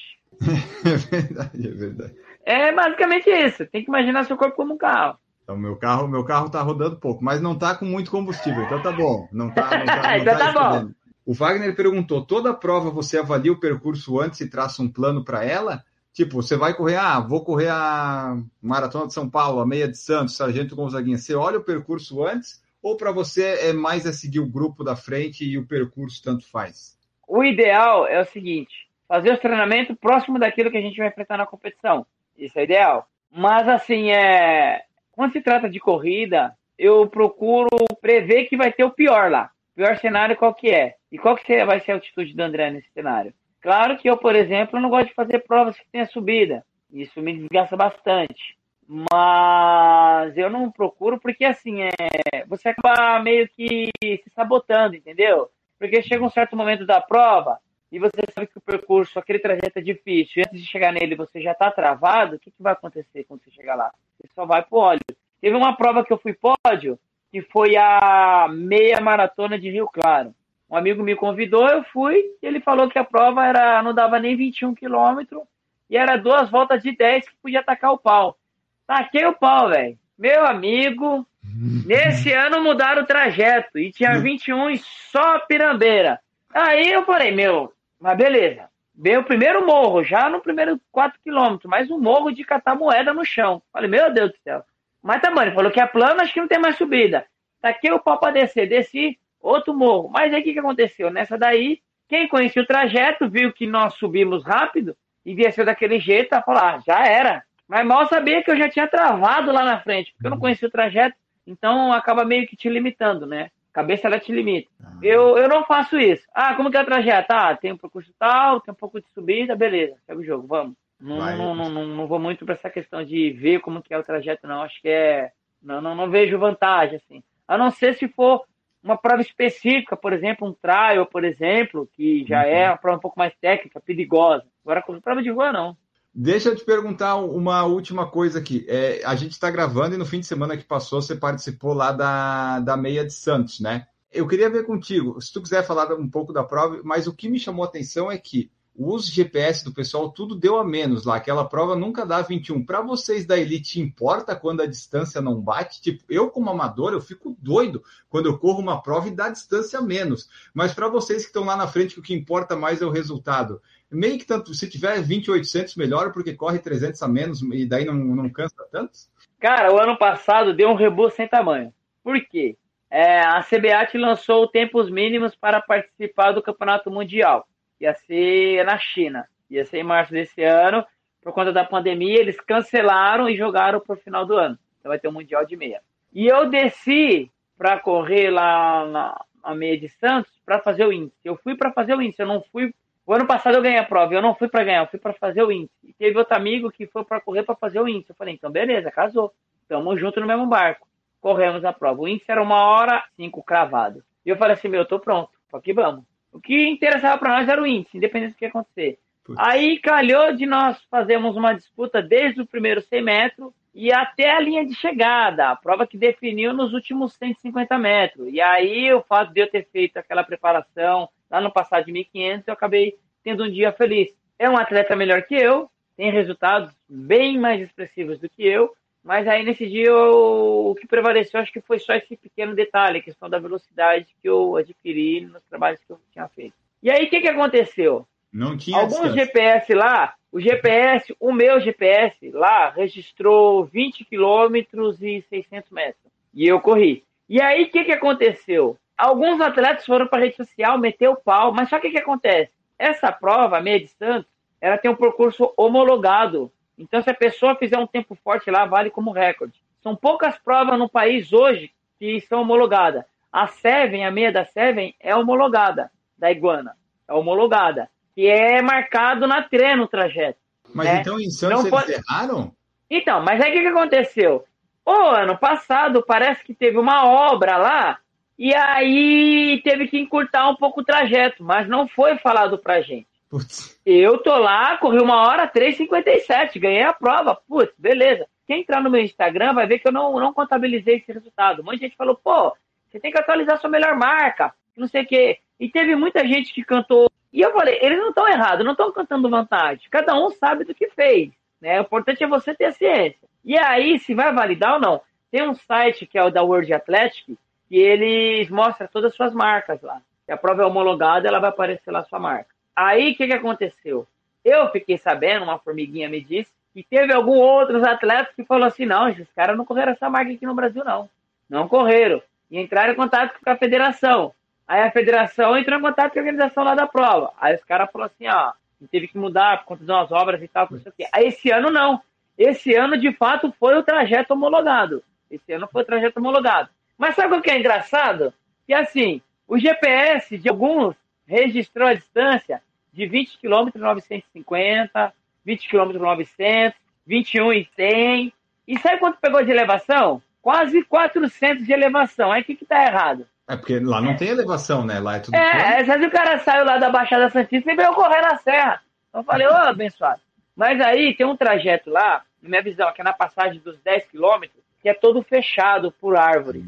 Speaker 1: É verdade, é verdade.
Speaker 2: É basicamente isso. Tem que imaginar seu corpo como um carro.
Speaker 1: Então, meu carro, meu carro tá rodando pouco, mas não tá com muito combustível, então tá bom. Não tá, não tá, não
Speaker 2: então tá, tá bom.
Speaker 1: O Wagner perguntou: toda prova você avalia o percurso antes e traça um plano para ela? Tipo, você vai correr, ah, vou correr a Maratona de São Paulo, a meia de Santos, Sargento Gonzaguinha. Você olha o percurso antes ou para você é mais é seguir o grupo da frente e o percurso tanto faz?
Speaker 2: O ideal é o seguinte: fazer o treinamento próximo daquilo que a gente vai enfrentar na competição. Isso é ideal. Mas assim, é quando se trata de corrida, eu procuro prever que vai ter o pior lá. O pior cenário qual que é? E qual que vai ser a atitude do André nesse cenário? Claro que eu, por exemplo, não gosto de fazer provas que tenha subida. Isso me desgasta bastante. Mas eu não procuro porque assim é, você acaba meio que se sabotando, entendeu? Porque chega um certo momento da prova e você sabe que o percurso, aquele trajeto é difícil, e antes de chegar nele você já está travado, o que, que vai acontecer quando você chegar lá? Você só vai pro óleo. Teve uma prova que eu fui pódio, que foi a meia maratona de Rio Claro. Um amigo me convidou, eu fui, e ele falou que a prova era não dava nem 21 quilômetros, e era duas voltas de 10 que podia atacar o pau. Taquei o pau, velho. Meu amigo, nesse ano mudaram o trajeto, e tinha 21 e só pirambeira. Aí eu falei, meu, mas beleza. Veio o primeiro morro, já no primeiro 4 quilômetros, mais um morro de catar moeda no chão. Falei, meu Deus do céu. Mas tá bom, ele falou que é plano, acho que não tem mais subida. Tá aqui o pau pra descer, desci, outro morro. Mas aí o que, que aconteceu? Nessa daí, quem conhecia o trajeto, viu que nós subimos rápido e desceu daquele jeito, tá falou, ah, já era. Mas mal sabia que eu já tinha travado lá na frente, porque eu não conhecia o trajeto, então acaba meio que te limitando, né? Cabeça ela te limita. Ah. Eu, eu não faço isso. Ah, como que é o trajeto? Ah, tem um percurso tal, tem um pouco de subida, beleza, segue o jogo, vamos. Não, não, não, não, não, vou muito para essa questão de ver como que é o trajeto, não. Acho que é. Não, não, não vejo vantagem, assim. A não ser se for uma prova específica, por exemplo, um trial, por exemplo, que já uhum. é uma prova um pouco mais técnica, perigosa. Agora, com prova de rua, não.
Speaker 1: Deixa eu te perguntar uma última coisa aqui. É, a gente está gravando e no fim de semana que passou você participou lá da, da meia de Santos, né? Eu queria ver contigo, se tu quiser falar um pouco da prova, mas o que me chamou a atenção é que os GPS do pessoal, tudo deu a menos lá. Aquela prova nunca dá 21. Para vocês da Elite, importa quando a distância não bate? Tipo, eu como amador, eu fico doido quando eu corro uma prova e dá distância menos. Mas para vocês que estão lá na frente, o que importa mais é o resultado. Meio que tanto, se tiver 2800, melhor, porque corre 300 a menos e daí não, não cansa tanto?
Speaker 2: Cara, o ano passado deu um rebu sem tamanho. Por quê? É, a CBAT lançou tempos mínimos para participar do Campeonato Mundial ia ser na China. Ia ser em março desse ano. Por conta da pandemia, eles cancelaram e jogaram para o final do ano. Então vai ter um Mundial de meia. E eu desci para correr lá na, na meia de Santos para fazer o índice. Eu fui para fazer o índice, eu não fui. O ano passado eu ganhei a prova, eu não fui para ganhar, eu fui para fazer o índice. E teve outro amigo que foi para correr para fazer o índice. Eu falei, então beleza, casou. Estamos juntos no mesmo barco. Corremos a prova. O índice era uma hora cinco cravado. E eu falei assim, meu, eu tô pronto. Aqui vamos. O que interessava para nós era o índice, independente do que acontecer. Putz. Aí calhou de nós fazermos uma disputa desde o primeiro 100 metros e até a linha de chegada, a prova que definiu nos últimos 150 metros. E aí o fato de eu ter feito aquela preparação lá no passado de 1500, eu acabei tendo um dia feliz. É um atleta melhor que eu, tem resultados bem mais expressivos do que eu, mas aí nesse dia eu, o que prevaleceu acho que foi só esse pequeno detalhe, a questão da velocidade que eu adquiri nos trabalhos que eu tinha feito. E aí o que, que aconteceu?
Speaker 1: Não tinha
Speaker 2: Alguns GPS lá, o GPS, o meu GPS lá registrou 20 quilômetros e 600 metros. E eu corri. E aí, o que, que aconteceu? Alguns atletas foram para a rede social, meteu o pau, mas só que o que acontece? Essa prova, a meia distância, ela tem um percurso homologado. Então, se a pessoa fizer um tempo forte lá, vale como recorde. São poucas provas no país hoje que são homologadas. A Seven, a meia da Seven, é homologada, da Iguana. É homologada. Que é marcado na treino o trajeto.
Speaker 1: Mas né? então em Santos Não eles erraram?
Speaker 2: Então, mas aí o que, que aconteceu? O ano passado parece que teve uma obra lá e aí teve que encurtar um pouco o trajeto, mas não foi falado pra gente. Putz. Eu tô lá, corri uma hora 3,57, ganhei a prova. Putz, beleza. Quem entrar no meu Instagram vai ver que eu não, não contabilizei esse resultado. Um monte de gente falou, pô, você tem que atualizar sua melhor marca, não sei o quê. E teve muita gente que cantou. E eu falei, eles não estão errados, não estão cantando vantagem. Cada um sabe do que fez. Né? O importante é você ter a ciência. E aí, se vai validar ou não. Tem um site que é o da World Athletic, que eles mostram todas as suas marcas lá. Se a prova é homologada, ela vai aparecer lá a sua marca. Aí, o que, que aconteceu? Eu fiquei sabendo, uma formiguinha me disse, que teve alguns outros atletas que falou assim, não, esses caras não correram essa marca aqui no Brasil, não. Não correram. E entraram em contato com a federação. Aí a federação entrou em contato com a organização lá da prova. Aí os caras falaram assim, ó, teve que mudar por conta de umas obras e tal, não sei o quê. Aí esse ano não. Esse ano, de fato, foi o trajeto homologado. Esse ano foi o trajeto homologado. Mas sabe o que é engraçado? Que assim, o GPS de alguns registrou a distância de 20 km 950, 20 km 900, 21 e 100. E sabe quanto pegou de elevação? Quase 400 de elevação. Aí o que que tá errado?
Speaker 1: É porque lá não tem elevação, né? Lá é tudo.
Speaker 2: É, às vezes o cara saiu lá da Baixada Santista e veio correr na serra. Então eu falei, ô abençoado. Mas aí tem um trajeto lá, na minha visão, que é na passagem dos 10 quilômetros, que é todo fechado por árvore.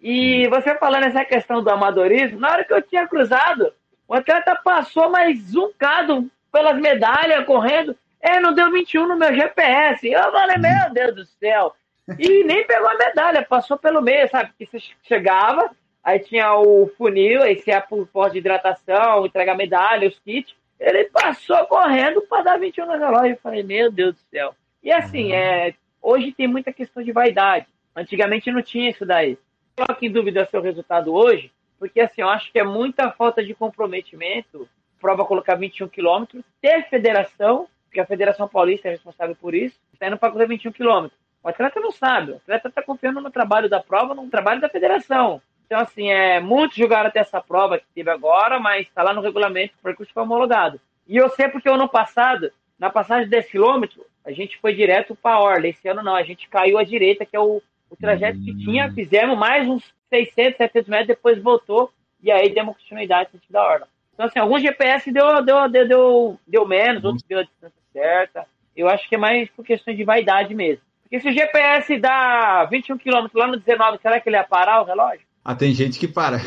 Speaker 2: E você falando essa questão do amadorismo, na hora que eu tinha cruzado, o atleta passou mais zuncado pelas medalhas, correndo. É, não deu 21 no meu GPS. Eu falei, meu Deus do céu. E nem pegou a medalha, passou pelo meio, sabe? Que você chegava, Aí tinha o funil, aí você ia por pós de hidratação, entregar medalha, os kits. Ele passou correndo para dar 21 no relógio. Eu falei, meu Deus do céu. E assim, uhum. é, hoje tem muita questão de vaidade. Antigamente não tinha isso daí. Coloque em dúvida seu resultado hoje, porque assim, eu acho que é muita falta de comprometimento. Prova colocar 21 quilômetros, ter federação, porque a Federação Paulista é responsável por isso, está indo para correr 21 quilômetros. O atleta não sabe, o atleta está confiando no trabalho da prova, no trabalho da federação. Então, assim, é, muitos jogaram até essa prova que teve agora, mas está lá no regulamento, o percurso foi homologado. E eu sei porque o ano passado, na passagem de 10 km, a gente foi direto para a Orla. Esse ano não, a gente caiu à direita, que é o, o trajeto que tinha. Hum. Fizemos mais uns 600, 700 metros, depois voltou e aí demos continuidade sentido da Orla. Então, assim, alguns GPS deu, deu, deu, deu, deu menos, outros deu a distância certa. Eu acho que é mais por questão de vaidade mesmo. Porque se o GPS dá 21 km lá no 19, será que ele ia parar o relógio?
Speaker 1: Ah, tem gente que para.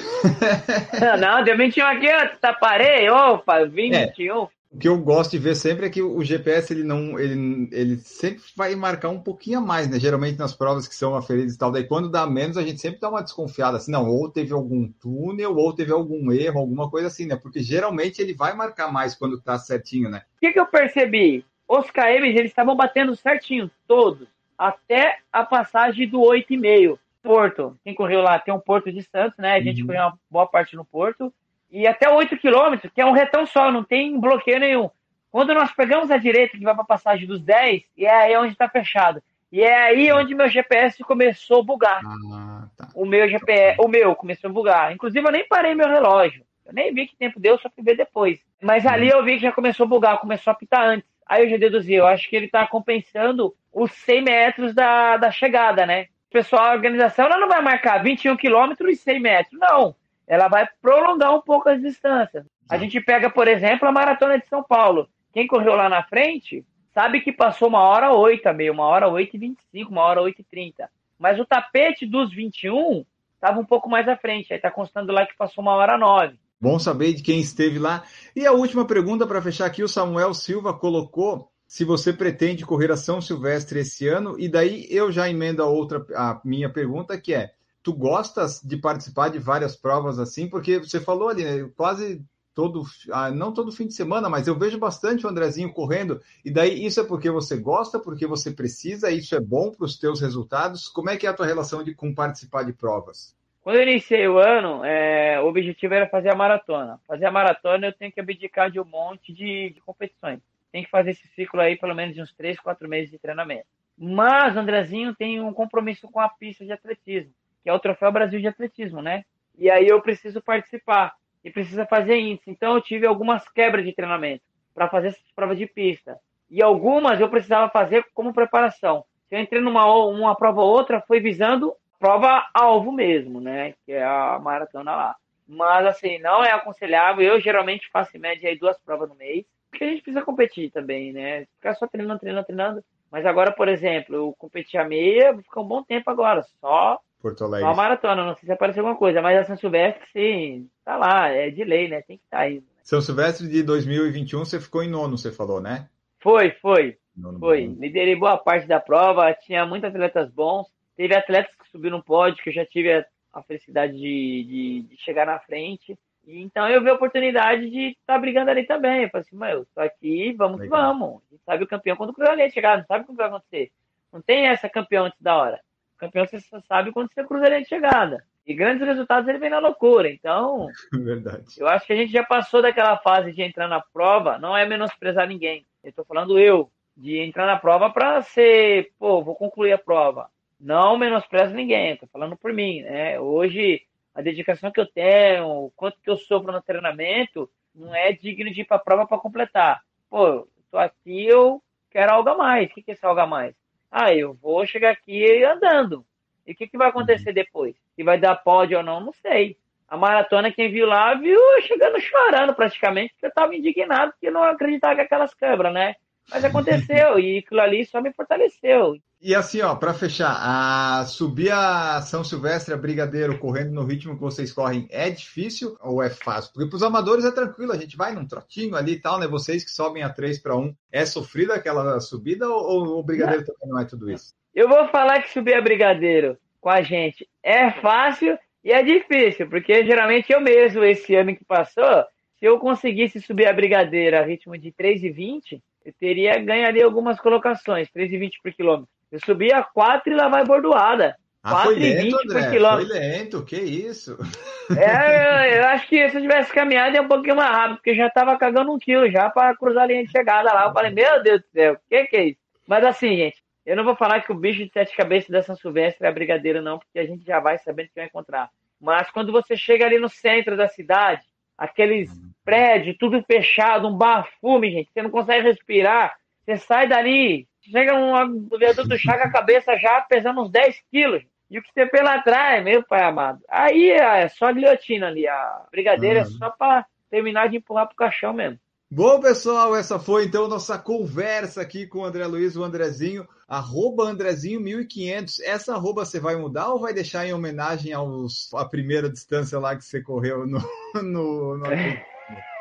Speaker 2: não, deu 21 aqui, tá parei, opa, 21. É,
Speaker 1: o que eu gosto de ver sempre é que o GPS ele não, ele, ele sempre vai marcar um pouquinho a mais, né? Geralmente nas provas que são aferidas e tal, daí quando dá menos a gente sempre dá uma desconfiada, assim, não, ou teve algum túnel, ou teve algum erro, alguma coisa assim, né? Porque geralmente ele vai marcar mais quando tá certinho, né?
Speaker 2: O que, que eu percebi? Os KMs eles estavam batendo certinho, todos, até a passagem do 8,5. Porto. Quem correu lá tem um Porto de Santos, né? A gente uhum. correu uma boa parte no Porto. E até 8 quilômetros, que é um retão só, não tem bloqueio nenhum. Quando nós pegamos a direita, que vai para a passagem dos 10, e é aí onde está fechado. E é aí onde meu GPS começou a bugar. Ah, tá. O meu GPS, o meu começou a bugar. Inclusive, eu nem parei meu relógio. Eu nem vi que tempo deu, só fui ver depois. Mas ali eu vi que já começou a bugar, começou a pitar antes. Aí eu já deduzi, eu acho que ele está compensando os 100 metros da, da chegada, né? pessoal, a organização, ela não vai marcar 21 quilômetros e 100 metros, não. Ela vai prolongar um pouco as distâncias. A gente pega, por exemplo, a Maratona de São Paulo. Quem correu lá na frente sabe que passou uma hora 8 a meio, uma hora 8 e 25, uma hora 8 e 30. Mas o tapete dos 21 estava um pouco mais à frente. Aí está constando lá que passou uma hora 9.
Speaker 1: Bom saber de quem esteve lá. E a última pergunta para fechar aqui, o Samuel Silva colocou se você pretende correr a São Silvestre esse ano, e daí eu já emendo a outra, a minha pergunta, que é, tu gostas de participar de várias provas assim? Porque você falou ali, né, quase todo, ah, não todo fim de semana, mas eu vejo bastante o Andrezinho correndo. E daí isso é porque você gosta, porque você precisa, isso é bom para os teus resultados. Como é que é a tua relação de, com participar de provas?
Speaker 2: Quando eu iniciei o ano, é, o objetivo era fazer a maratona. Fazer a maratona eu tenho que abdicar de um monte de, de competições. Tem que fazer esse ciclo aí pelo menos de uns 3, 4 meses de treinamento. Mas o Andrezinho tem um compromisso com a pista de atletismo, que é o Troféu Brasil de Atletismo, né? E aí eu preciso participar e precisa fazer índice. Então eu tive algumas quebras de treinamento para fazer essas provas de pista. E algumas eu precisava fazer como preparação. Se eu entrei numa uma prova ou outra, foi visando prova alvo mesmo, né? Que é a maratona lá. Mas assim, não é aconselhável. Eu geralmente faço em média aí duas provas no mês, porque a gente precisa competir também, né? Ficar só treinando, treinando, treinando. Mas agora, por exemplo, eu competi a meia, vou ficar um bom tempo agora, só
Speaker 1: Porto Alegre.
Speaker 2: Só a maratona, não sei se apareceu alguma coisa, mas a São Silvestre, sim, tá lá, é de lei, né? Tem que estar tá aí.
Speaker 1: São Silvestre de 2021, você ficou em nono, você falou, né?
Speaker 2: Foi, foi. Nono foi. Bom. Liderei boa parte da prova, tinha muitos atletas bons. Teve atletas que subiram no pódio, que eu já tive a, a felicidade de, de, de, chegar na frente. E, então eu vi a oportunidade de estar tá brigando ali também. Eu falei assim, mas eu tô aqui, vamos Legal. que vamos. A gente sabe o campeão quando o Cruzeirense chegar, não sabe o que vai acontecer. Não tem essa campeão antes da hora. Campeão você só sabe quando você cruza de chegada. E grandes resultados ele vem na loucura. Então,
Speaker 1: Verdade.
Speaker 2: eu acho que a gente já passou daquela fase de entrar na prova, não é menosprezar ninguém. Eu estou falando eu, de entrar na prova para ser, pô, vou concluir a prova. Não menosprezo ninguém, estou falando por mim, né? Hoje, a dedicação que eu tenho, o quanto que eu sofro no treinamento, não é digno de ir para a prova para completar. Pô, estou aqui, eu quero algo a mais. O que é esse algo a mais? Ah, eu vou chegar aqui andando. E o que, que vai acontecer uhum. depois? Se vai dar pódio ou não, não sei. A maratona, quem viu lá, viu chegando chorando praticamente, porque eu estava indignado porque não acreditava que aquelas câmeras, né? Mas aconteceu e aquilo ali só me fortaleceu.
Speaker 1: E assim, ó, para fechar, a subir a São Silvestre, a Brigadeiro, correndo no ritmo que vocês correm, é difícil ou é fácil? Porque para os amadores é tranquilo, a gente vai num trotinho ali e tal, né? Vocês que sobem a 3 para 1, é sofrida aquela subida ou o Brigadeiro não. também não é tudo isso?
Speaker 2: Eu vou falar que subir a Brigadeiro com a gente é fácil e é difícil, porque geralmente eu mesmo, esse ano que passou, se eu conseguisse subir a Brigadeiro a ritmo de 3,20, eu teria ganharia algumas colocações, 3,20 por quilômetro. Eu subi a 4 e lá vai bordoada.
Speaker 1: Ah, foi lento, André, foi lento, que isso?
Speaker 2: É, eu, eu, acho que se eu tivesse caminhado ia um pouquinho mais rápido, porque já tava cagando um quilo já para cruzar a linha de chegada lá. Eu falei, meu Deus do céu, o que que é isso? Mas assim, gente, eu não vou falar que o bicho de sete cabeças da São Silvestre é a brigadeira, não, porque a gente já vai sabendo que vai encontrar. Mas quando você chega ali no centro da cidade, aqueles prédios, tudo fechado, um bafume, gente, você não consegue respirar, você sai dali, chega um viaduto do Chaga a cabeça já pesando uns 10 quilos. E o que você pela trás, meu pai amado. Aí é só guilhotina ali. A brigadeira uhum. é só para terminar de empurrar pro caixão mesmo.
Speaker 1: Bom, pessoal, essa foi então nossa conversa aqui com o André Luiz, o Andrezinho, arroba Andrezinho1500. Essa arroba você vai mudar ou vai deixar em homenagem aos, à primeira distância lá que você correu no... no, no...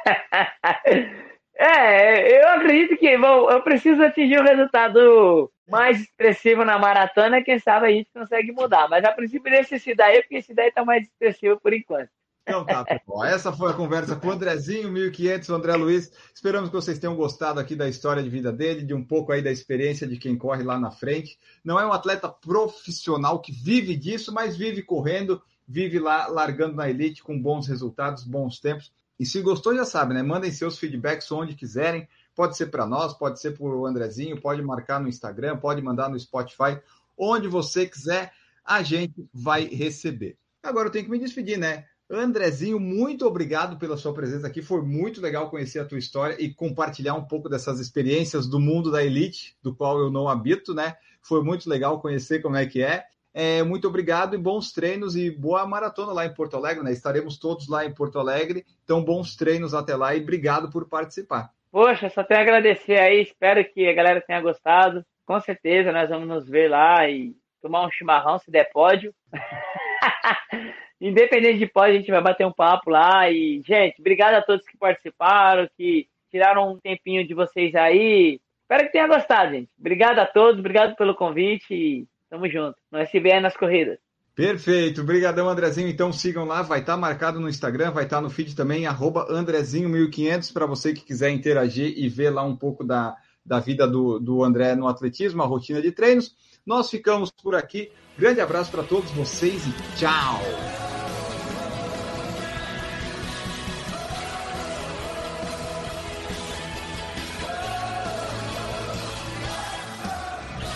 Speaker 2: É, eu acredito que bom, eu preciso atingir um resultado mais expressivo na maratona, quem sabe a gente consegue mudar. Mas a princípio desse esse daí, porque esse daí tá mais expressivo por enquanto.
Speaker 1: Então tá, pessoal. Essa foi a conversa com o Andrezinho, 1500, o André Luiz. Esperamos que vocês tenham gostado aqui da história de vida dele, de um pouco aí da experiência de quem corre lá na frente. Não é um atleta profissional que vive disso, mas vive correndo, vive lá largando na elite com bons resultados, bons tempos. E se gostou, já sabe, né? Mandem seus feedbacks onde quiserem. Pode ser para nós, pode ser para o Andrezinho, pode marcar no Instagram, pode mandar no Spotify, onde você quiser, a gente vai receber. Agora eu tenho que me despedir, né? Andrezinho, muito obrigado pela sua presença aqui. Foi muito legal conhecer a tua história e compartilhar um pouco dessas experiências do mundo da elite, do qual eu não habito, né? Foi muito legal conhecer como é que é. É, muito obrigado e bons treinos e boa maratona lá em Porto Alegre, né? Estaremos todos lá em Porto Alegre, então bons treinos até lá e obrigado por participar.
Speaker 2: Poxa, só tenho a agradecer aí, espero que a galera tenha gostado. Com certeza nós vamos nos ver lá e tomar um chimarrão se der pódio. Independente de pódio, a gente vai bater um papo lá e, gente, obrigado a todos que participaram, que tiraram um tempinho de vocês aí. Espero que tenha gostado, gente. Obrigado a todos, obrigado pelo convite Tamo junto. Nós se nas corridas.
Speaker 1: Perfeito, obrigadão Andrezinho. Então sigam lá, vai estar tá marcado no Instagram, vai estar tá no feed também, Andrezinho1500, para você que quiser interagir e ver lá um pouco da, da vida do, do André no atletismo, a rotina de treinos. Nós ficamos por aqui. Grande abraço para todos vocês e tchau!